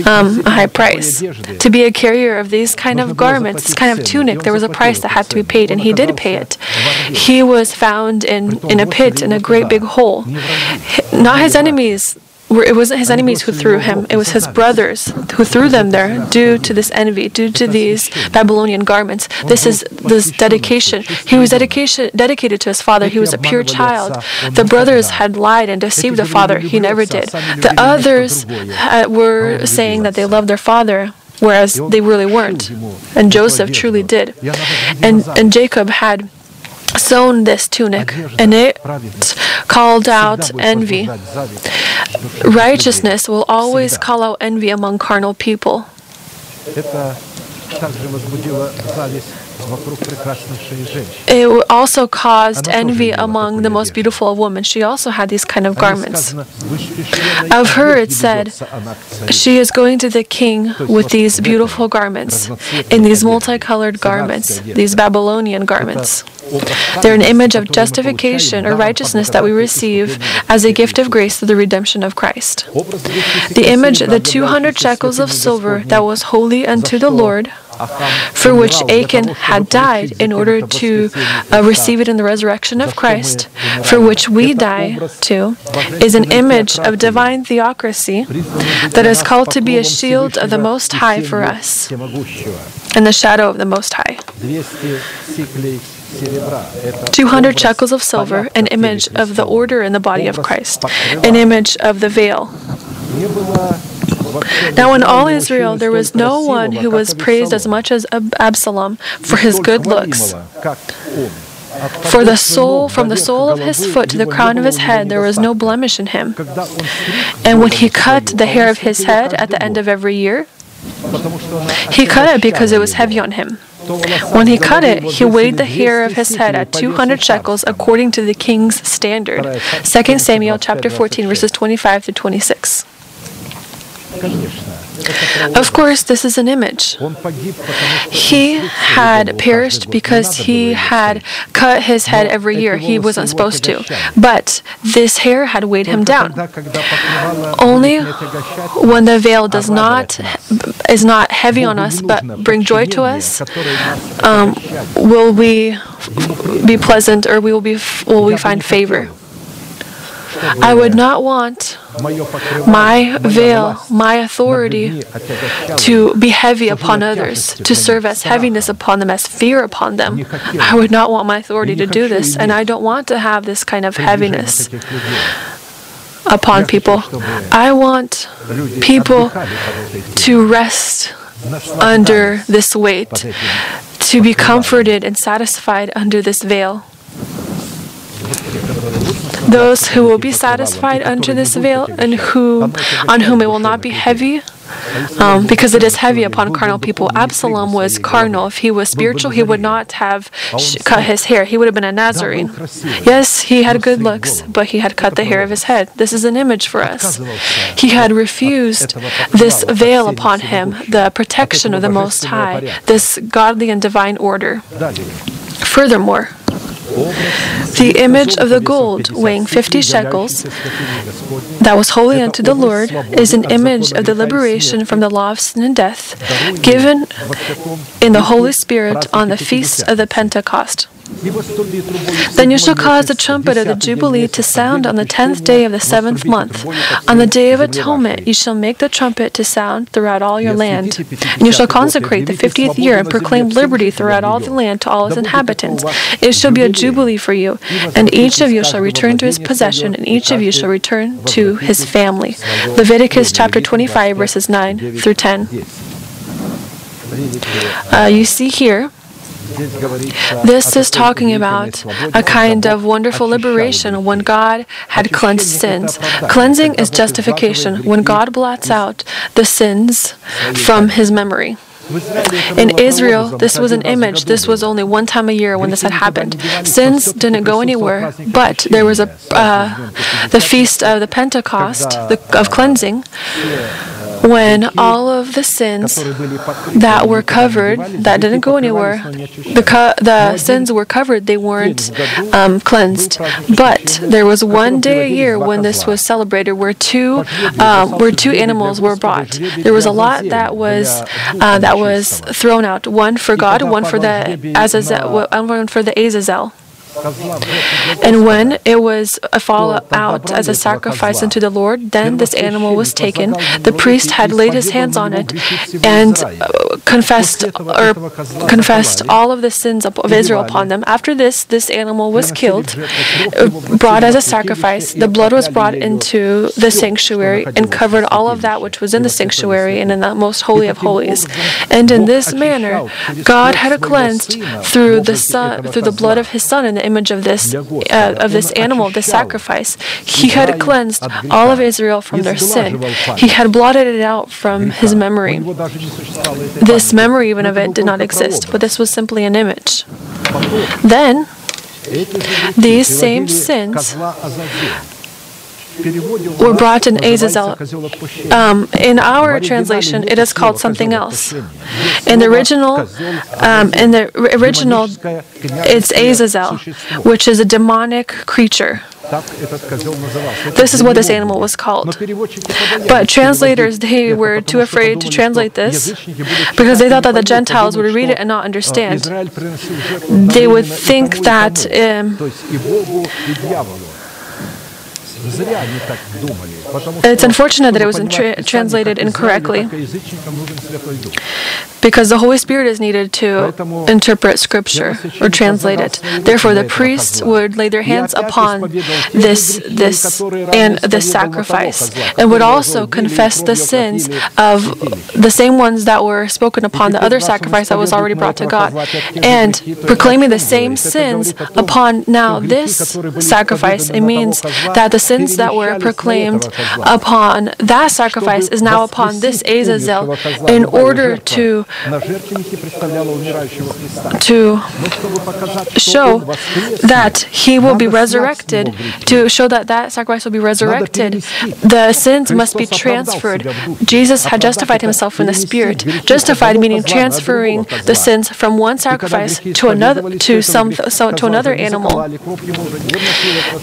um, a high price. To be a carrier of these kind of garments, this kind of tunic, there was a price that had to be paid, and he did pay it. He was found in, in a pit in a great big hole. Not his enemies it wasn't his enemies who threw him, it was his brothers who threw them there due to this envy, due to these Babylonian garments. This is this dedication. He was dedication, dedicated to his father. He was a pure child. The brothers had lied and deceived the father. He never did. The others uh, were saying that they loved their father. Whereas they really weren't. And Joseph truly did. And, and Jacob had sewn this tunic, and it called out envy. Righteousness will always call out envy among carnal people. It also caused envy among the most beautiful of women. She also had these kind of garments. Of her, it said, She is going to the king with these beautiful garments, in these multicolored garments, these Babylonian garments. They're an image of justification or righteousness that we receive as a gift of grace through the redemption of Christ. The image, the 200 shekels of silver that was holy unto the Lord, for which Achan had died in order to uh, receive it in the resurrection of Christ, for which we die too, is an image of divine theocracy that is called to be a shield of the Most High for us and the shadow of the Most High. 200 shekels of silver, an image of the order in the body of Christ, an image of the veil. Now, in all Israel, there was no one who was praised as much as Absalom for his good looks. For the soul, from the sole of his foot to the crown of his head, there was no blemish in him. And when he cut the hair of his head at the end of every year, he cut it because it was heavy on him. When he cut it, he weighed the hair of his head at 200 shekels according to the king's standard. 2 Samuel chapter 14 verses 25 to 26. Of course, this is an image. He had perished because he had cut his head every year. He wasn't supposed to. But this hair had weighed him down. Only when the veil does not is not heavy on us but bring joy to us, um, will we be pleasant or we will be will we find favor. I would not want my veil, my authority to be heavy upon others, to serve as heaviness upon them, as fear upon them. I would not want my authority to do this, and I don't want to have this kind of heaviness upon people. I want people to rest under this weight, to be comforted and satisfied under this veil. Those who will be satisfied under this veil and who on whom it will not be heavy, um, because it is heavy upon carnal people. Absalom was carnal. If he was spiritual, he would not have sh- cut his hair. He would have been a Nazarene. Yes, he had good looks, but he had cut the hair of his head. This is an image for us. He had refused this veil upon him, the protection of the Most High, this godly and divine order. Furthermore, the image of the gold weighing 50 shekels that was holy unto the Lord is an image of the liberation from the law of sin and death given in the Holy Spirit on the feast of the Pentecost. Then you shall cause the trumpet of the Jubilee to sound on the tenth day of the seventh month. On the day of atonement you shall make the trumpet to sound throughout all your land. And you shall consecrate the fiftieth year and proclaim liberty throughout all the land to all its inhabitants. It shall be a jubilee for you, and each of you shall return to his possession, and each of you shall return to his family. Leviticus chapter 25, verses 9 through 10. Uh, you see here this is talking about a kind of wonderful liberation when God had cleansed sins. Cleansing is justification when God blots out the sins from his memory. In Israel, this was an image. This was only one time a year when this had happened. Sins didn't go anywhere, but there was a uh, the feast of the Pentecost the, of cleansing, when all of the sins that were covered, that didn't go anywhere, the co- the sins were covered. They weren't um, cleansed. But there was one day a year when this was celebrated, where two um, where two animals were brought. There was a lot that was uh, that was thrown out. One for God, one for the Azazel, one for the Azazel. And when it was a fall out as a sacrifice unto the Lord, then this animal was taken. The priest had laid his hands on it and uh, confessed or confessed all of the sins of Israel upon them. After this, this animal was killed, uh, brought as a sacrifice. The blood was brought into the sanctuary and covered all of that which was in the sanctuary and in the most holy of holies. And in this manner, God had cleansed through the son, through the blood of His Son in the image of this uh, of this animal, this sacrifice. He had cleansed all of Israel from their sin. He had blotted it out from His memory. This memory even of it did not exist, but this was simply an image. Then these same sins were brought in Azazel. Um, in our translation, it is called something else. In the original, um, in the original, it's Azazel, which is a demonic creature. This is what this animal was called. But translators, they were too afraid to translate this because they thought that the Gentiles would read it and not understand. They would think that um, Зря они так думали. It's unfortunate that it was tra- translated incorrectly because the Holy Spirit is needed to interpret Scripture or translate it. Therefore, the priests would lay their hands upon this this and this sacrifice, and would also confess the sins of the same ones that were spoken upon the other sacrifice that was already brought to God, and proclaiming the same sins upon now this sacrifice. It means that the sins sins that were proclaimed upon that sacrifice is now upon this Azazel in order to, to show that he will be resurrected, to show that that sacrifice will be resurrected. The sins must be transferred. Jesus had justified himself in the Spirit. Justified meaning transferring the sins from one sacrifice to another to some, so to another animal.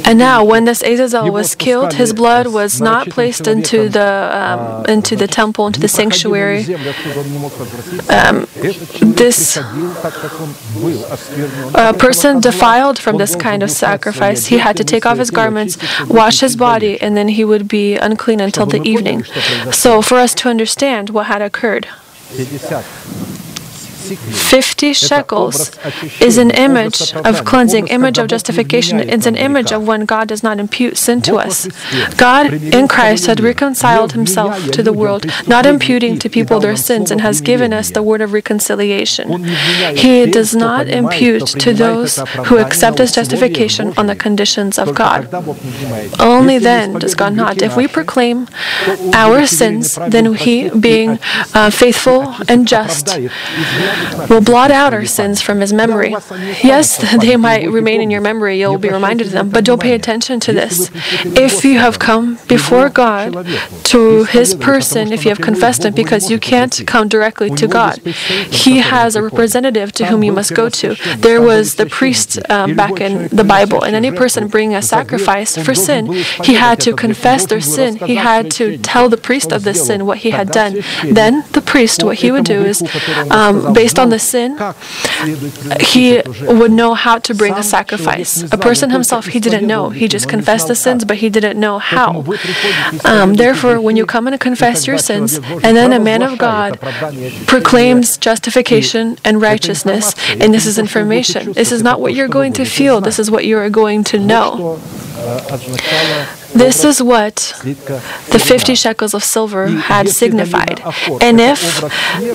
And now, when this Azazel was killed, his blood was not placed into the um, into the temple, into the sanctuary. Um, this a person defiled from this kind of sacrifice, he had to take off his garments, wash his body, and then he would be unclean until the evening. So, for us to understand what had occurred, 50 shekels is an image of cleansing, image of justification. It's an image of when God does not impute sin to us. God in Christ had reconciled himself to the world, not imputing to people their sins, and has given us the word of reconciliation. He does not impute to those who accept his justification on the conditions of God. Only then does God not. If we proclaim our sins, then He, being uh, faithful and just, will blot out our sins from His memory. Yes, they might remain in your memory, you'll be reminded of them, but don't pay attention to this. If you have come before God to His person, if you have confessed Him, because you can't come directly to God, He has a representative to whom you must go to. There was the priest um, back in the Bible, and any person bringing a sacrifice for sin, he had to confess their sin. He had to tell the priest of this sin what he had done. Then the priest, what he would do is, um, based on the sin, he would know how to bring a sacrifice. A person himself, he didn't know. He just confessed the sins, but he didn't know how. Um, therefore, when you come and confess your sins, and then a man of God proclaims justification and righteousness, and this is information. This is not what you're going to feel, this is what you are going to know. This is what the 50 shekels of silver had signified. And if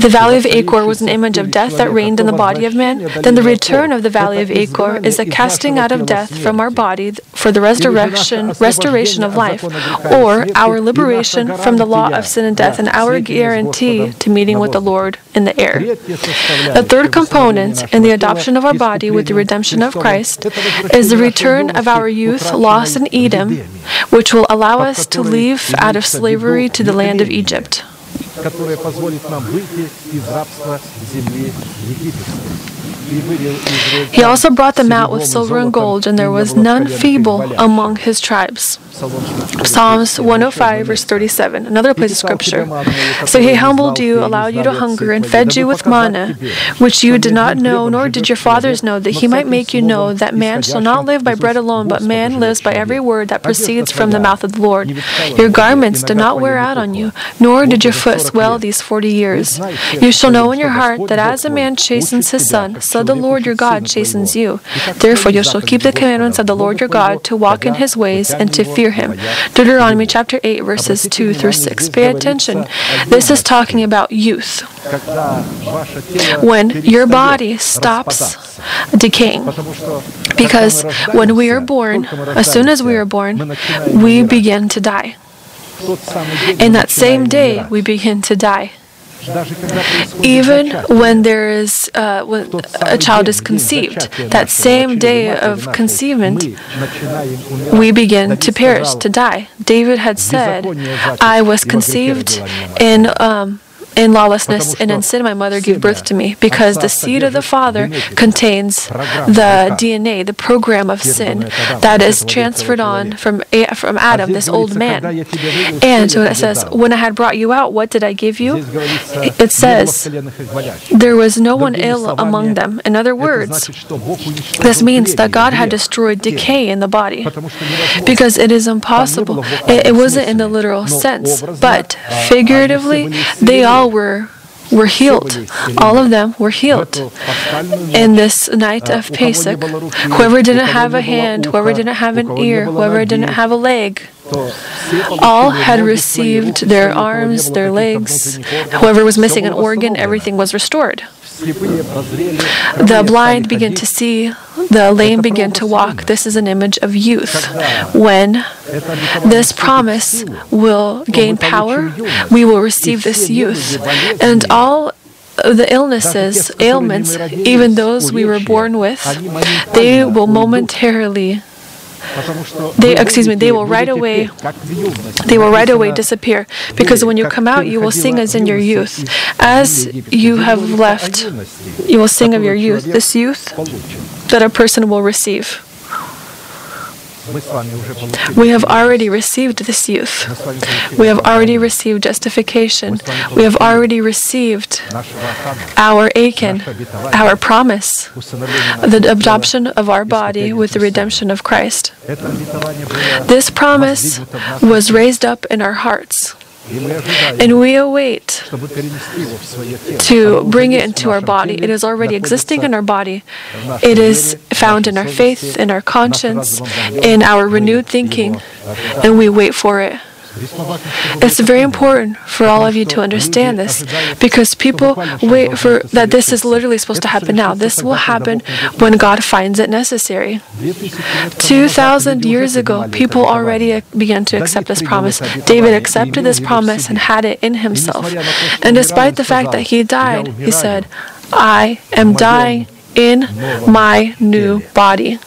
the valley of Achor was an image of death that reigned in the body of man, then the return of the valley of Achor is a casting out of death from our body for the resurrection, restoration of life, or our liberation from the law of sin and death, and our guarantee to meeting with the Lord in the air. The third component in the adoption of our body with the redemption of Christ is the return of our youth lost in Edom, which will allow us to leave out of slavery to the land of Egypt. He also brought them out with silver and gold, and there was none feeble among his tribes. Psalms 105, verse 37, another place of scripture. So he humbled you, allowed you to hunger, and fed you with manna, which you did not know, nor did your fathers know, that he might make you know that man shall not live by bread alone, but man lives by every word that proceeds from the mouth of the Lord. Your garments did not wear out on you, nor did your foot swell these forty years. You shall know in your heart that as a man chastens his son, so the Lord your God chastens you. Therefore you shall keep the commandments of the Lord your God to walk in his ways and to fear him. Deuteronomy chapter 8, verses 2 through 6. Pay attention. This is talking about youth. When your body stops decaying. Because when we are born, as soon as we are born, we begin to die. In that same day, we begin to die. Even when there is uh, when a child is conceived, that same day of conceivement, we begin to perish, to die. David had said, "I was conceived in." Um, in lawlessness and in sin my mother gave birth to me because the seed of the father contains the DNA, the program of sin that is transferred on from from Adam, this old man. And so it says, when I had brought you out, what did I give you? It says, there was no one ill among them. In other words, this means that God had destroyed decay in the body because it is impossible. It, it wasn't in the literal sense, but figuratively, they all were were healed. All of them were healed in this night of Pesach. Whoever didn't have a hand, whoever didn't have an ear, whoever didn't have a leg, all had received their arms, their legs. Whoever was missing an organ, everything was restored. The blind begin to see, the lame begin to walk. This is an image of youth. When this promise will gain power, we will receive this youth. And all the illnesses, ailments, even those we were born with, they will momentarily they excuse me they will right away they will right away disappear. Because when you come out you will sing as in your youth. as you have left you will sing of your youth. this youth that a person will receive. We have already received this youth. We have already received justification. We have already received our Achan, our promise, the adoption of our body with the redemption of Christ. This promise was raised up in our hearts. And we await to bring it into our body. It is already existing in our body. It is found in our faith, in our conscience, in our renewed thinking, and we wait for it. It's very important for all of you to understand this because people wait for that this is literally supposed to happen now. This will happen when God finds it necessary. 2,000 years ago, people already began to accept this promise. David accepted this promise and had it in himself. And despite the fact that he died, he said, I am dying in my new body.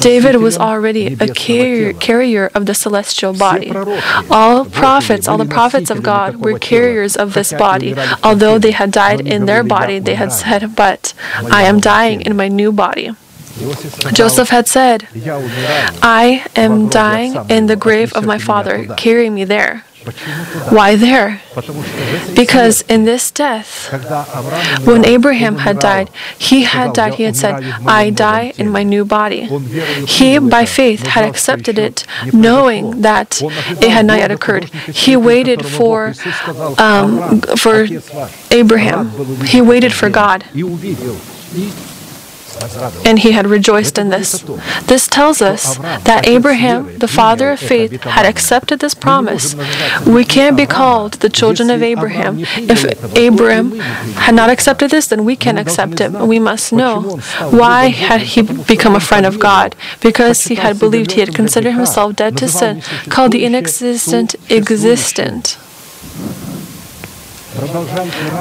David was already a carrier, of the celestial body. All prophets, all the prophets of God were carriers of this body. Although they had died in their body, they had said, But I am dying in my new body. Joseph had said, I am dying in the grave of my father, carry me there. Why there? Because in this death, when Abraham had died, he had died, he had said, I die in my new body. He, by faith, had accepted it, knowing that it had not yet occurred. He waited for, um, for Abraham, he waited for God and he had rejoiced in this. This tells us that Abraham, the father of faith, had accepted this promise. We can't be called the children of Abraham. If Abraham had not accepted this, then we can accept it. We must know why had he become a friend of God? Because he had believed he had considered himself dead to sin, called the inexistent existent.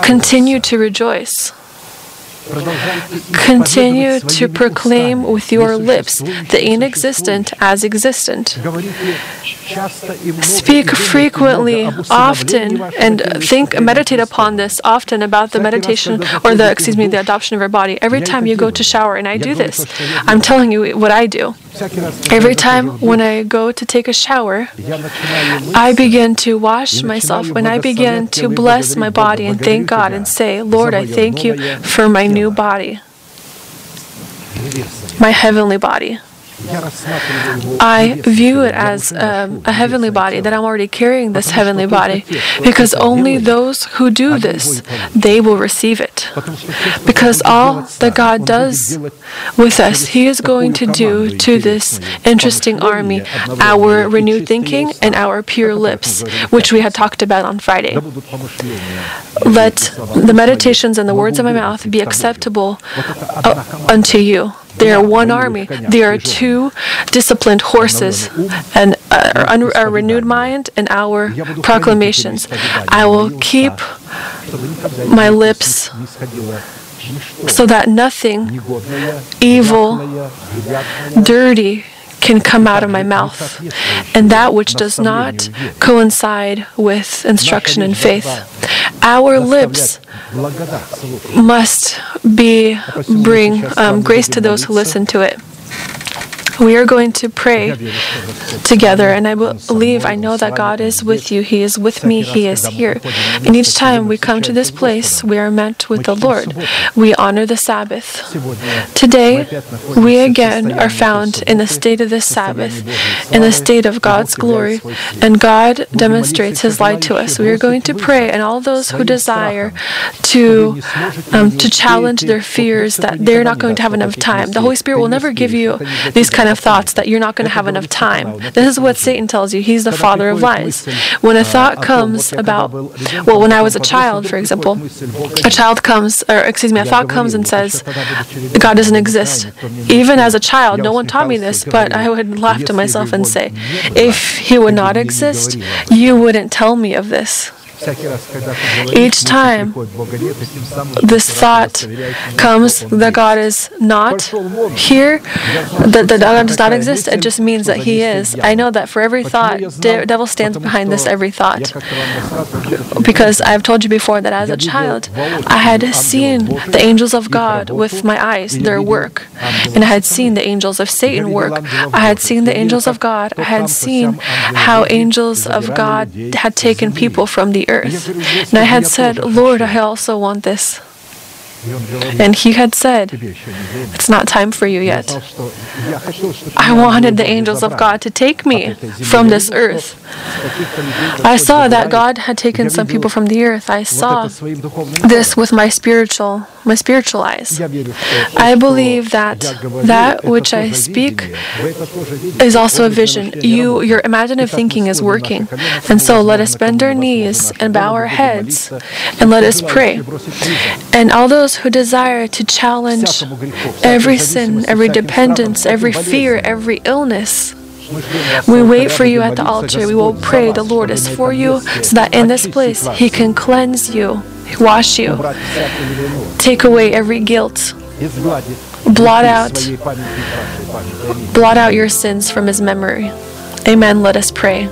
Continue to rejoice. Continue to proclaim with your lips the inexistent as existent. Speak frequently, often, and think, meditate upon this often about the meditation or the, excuse me, the adoption of your body. Every time you go to shower, and I do this, I'm telling you what I do. Every time when I go to take a shower, I begin to wash myself. When I begin to bless my body and thank God and say, Lord, I thank you for my new body, my heavenly body. I view it as um, a heavenly body, that I'm already carrying this heavenly body, because only those who do this, they will receive it. Because all that God does with us, He is going to do to this interesting army our renewed thinking and our pure lips, which we had talked about on Friday. Let the meditations and the words of my mouth be acceptable unto you. They are one army. They are two disciplined horses, and uh, our uh, renewed mind and our proclamations. I will keep my lips so that nothing evil, dirty, can come out of my mouth, and that which does not coincide with instruction and faith. Our lips must be bring um, grace to those who listen to it. We are going to pray together, and I believe, I know that God is with you. He is with me. He is here. And each time we come to this place, we are met with the Lord. We honor the Sabbath. Today, we again are found in the state of the Sabbath, in the state of God's glory, and God demonstrates His light to us. We are going to pray, and all those who desire to um, to challenge their fears that they're not going to have enough time, the Holy Spirit will never give you these kind of thoughts that you're not going to have enough time. This is what Satan tells you. He's the father of lies. When a thought comes about, well, when I was a child, for example, a child comes, or excuse me, a thought comes and says, God doesn't exist. Even as a child, no one taught me this, but I would laugh to myself and say, if he would not exist, you wouldn't tell me of this. Each time this thought comes that God is not here, that, that God does not exist, it just means that He is. I know that for every thought, the devil stands behind this every thought. Because I've told you before that as a child, I had seen the angels of God with my eyes, their work. And I had seen the angels of Satan work. I had seen the angels of God. I had seen how angels of God had taken people from the earth. And I had said, Lord, I also want this. And he had said, It's not time for you yet. I wanted the angels of God to take me from this earth. I saw that God had taken some people from the earth. I saw this with my spiritual my spiritual eyes. I believe that that which I speak is also a vision. You your imaginative thinking is working. And so let us bend our knees and bow our heads and let us pray. And all those who desire to challenge every sin, every dependence, every fear, every illness, we wait for you at the altar. We will pray the Lord is for you so that in this place He can cleanse you, wash you, take away every guilt, blot out, blot out your sins from His memory. Amen. Let us pray.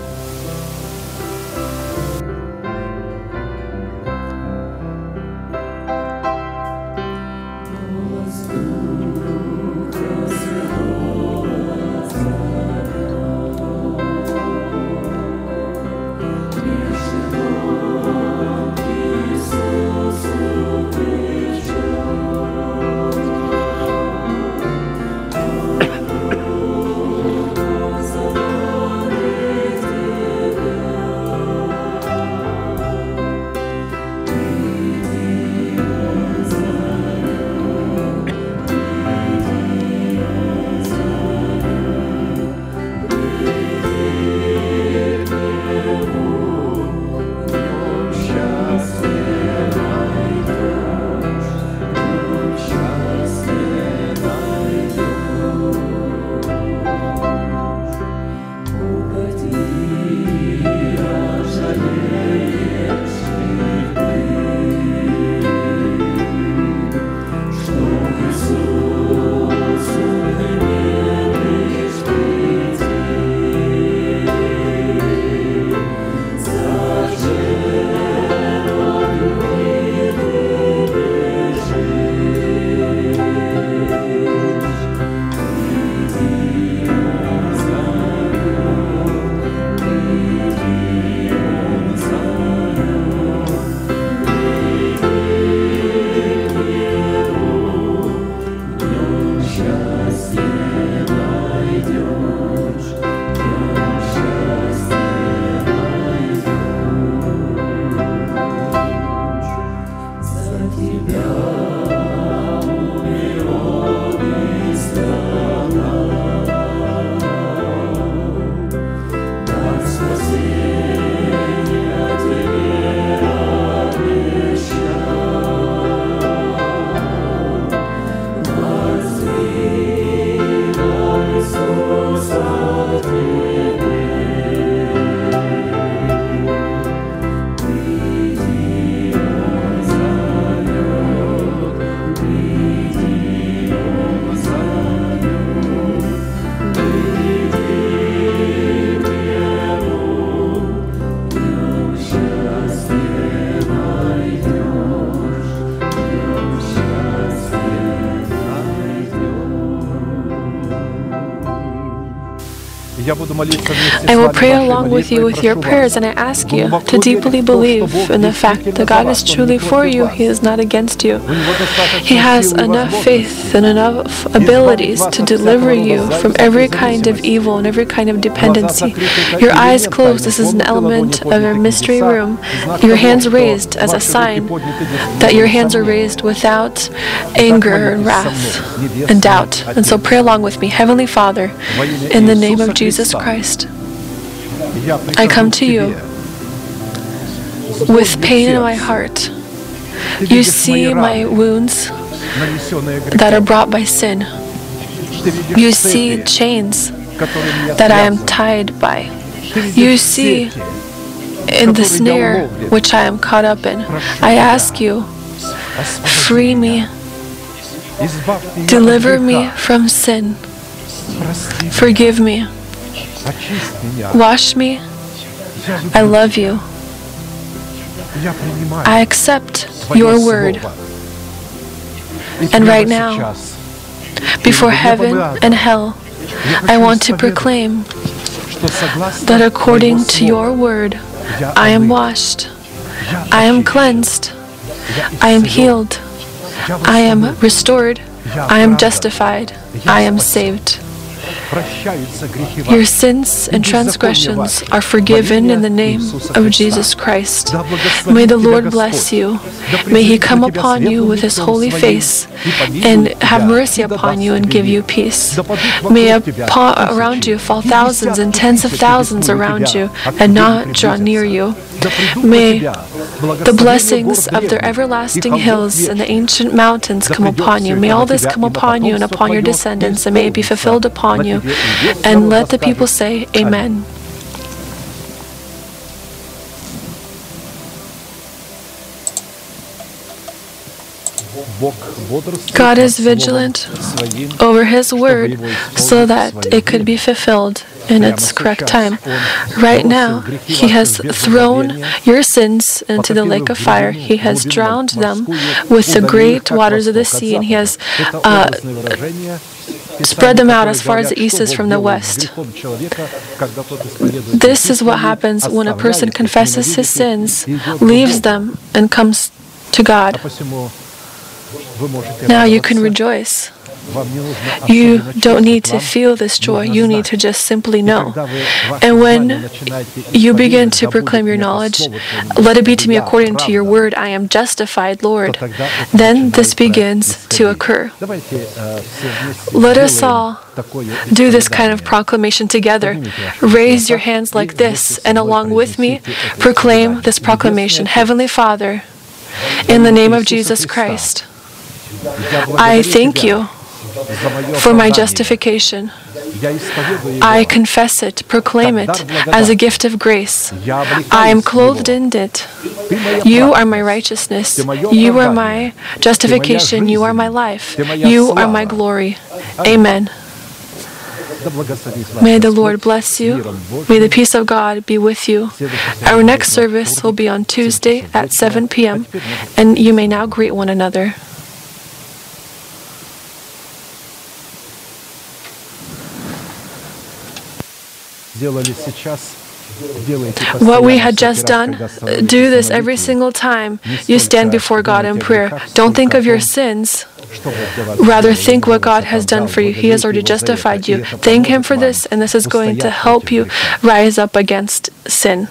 I will pray along with you with your prayers, and I ask you to deeply believe in the fact that God is truly for you, He is not against you. He has enough faith and enough abilities to deliver you from every kind of evil and every kind of dependency. Your eyes closed, this is an element of your mystery room. Your hands raised as a sign that your hands are raised without anger and wrath and doubt. And so pray along with me. Heavenly Father, in the name of Jesus Christ, Christ. I come to you with pain in my heart. You see my wounds that are brought by sin. You see chains that I am tied by. You see in the snare which I am caught up in. I ask you, free me, deliver me from sin, forgive me. Wash me. I love you. I accept your word. And right now, before heaven and hell, I want to proclaim that according to your word, I am washed, I am cleansed, I am healed, I am restored, I am justified, I am saved. Your sins and transgressions are forgiven in the name of Jesus Christ. May the Lord bless you. May He come upon you with His holy face and have mercy upon you and give you peace. May upon, around you fall thousands and tens of thousands around you and not draw near you. May the blessings of the everlasting hills and the ancient mountains come upon you. May all this come upon you and upon your descendants, and may it be fulfilled upon you. And let the people say, Amen. God is vigilant over His word so that it could be fulfilled in its correct time. Right now, He has thrown your sins into the lake of fire. He has drowned them with the great waters of the sea, and He has uh, spread them out as far as the east is from the west. This is what happens when a person confesses his sins, leaves them, and comes to God. Now you can rejoice. You don't need to feel this joy, you need to just simply know. And when you begin to proclaim your knowledge, let it be to me according to your word, I am justified, Lord. Then this begins to occur. Let us all do this kind of proclamation together. Raise your hands like this, and along with me, proclaim this proclamation Heavenly Father, in the name of Jesus Christ, I thank you for my justification. I confess it, proclaim it as a gift of grace. I am clothed in it. You are my righteousness. You are my justification. You are my life. You are my glory. Amen. May the Lord bless you. May the peace of God be with you. Our next service will be on Tuesday at 7 p.m., and you may now greet one another. What we had just done, э, do this every single time you stand before God in prayer. Don't think of your sins. Rather, think what God has done for you. He has already justified you. Thank Him for this, and this is going to help you rise up against sin.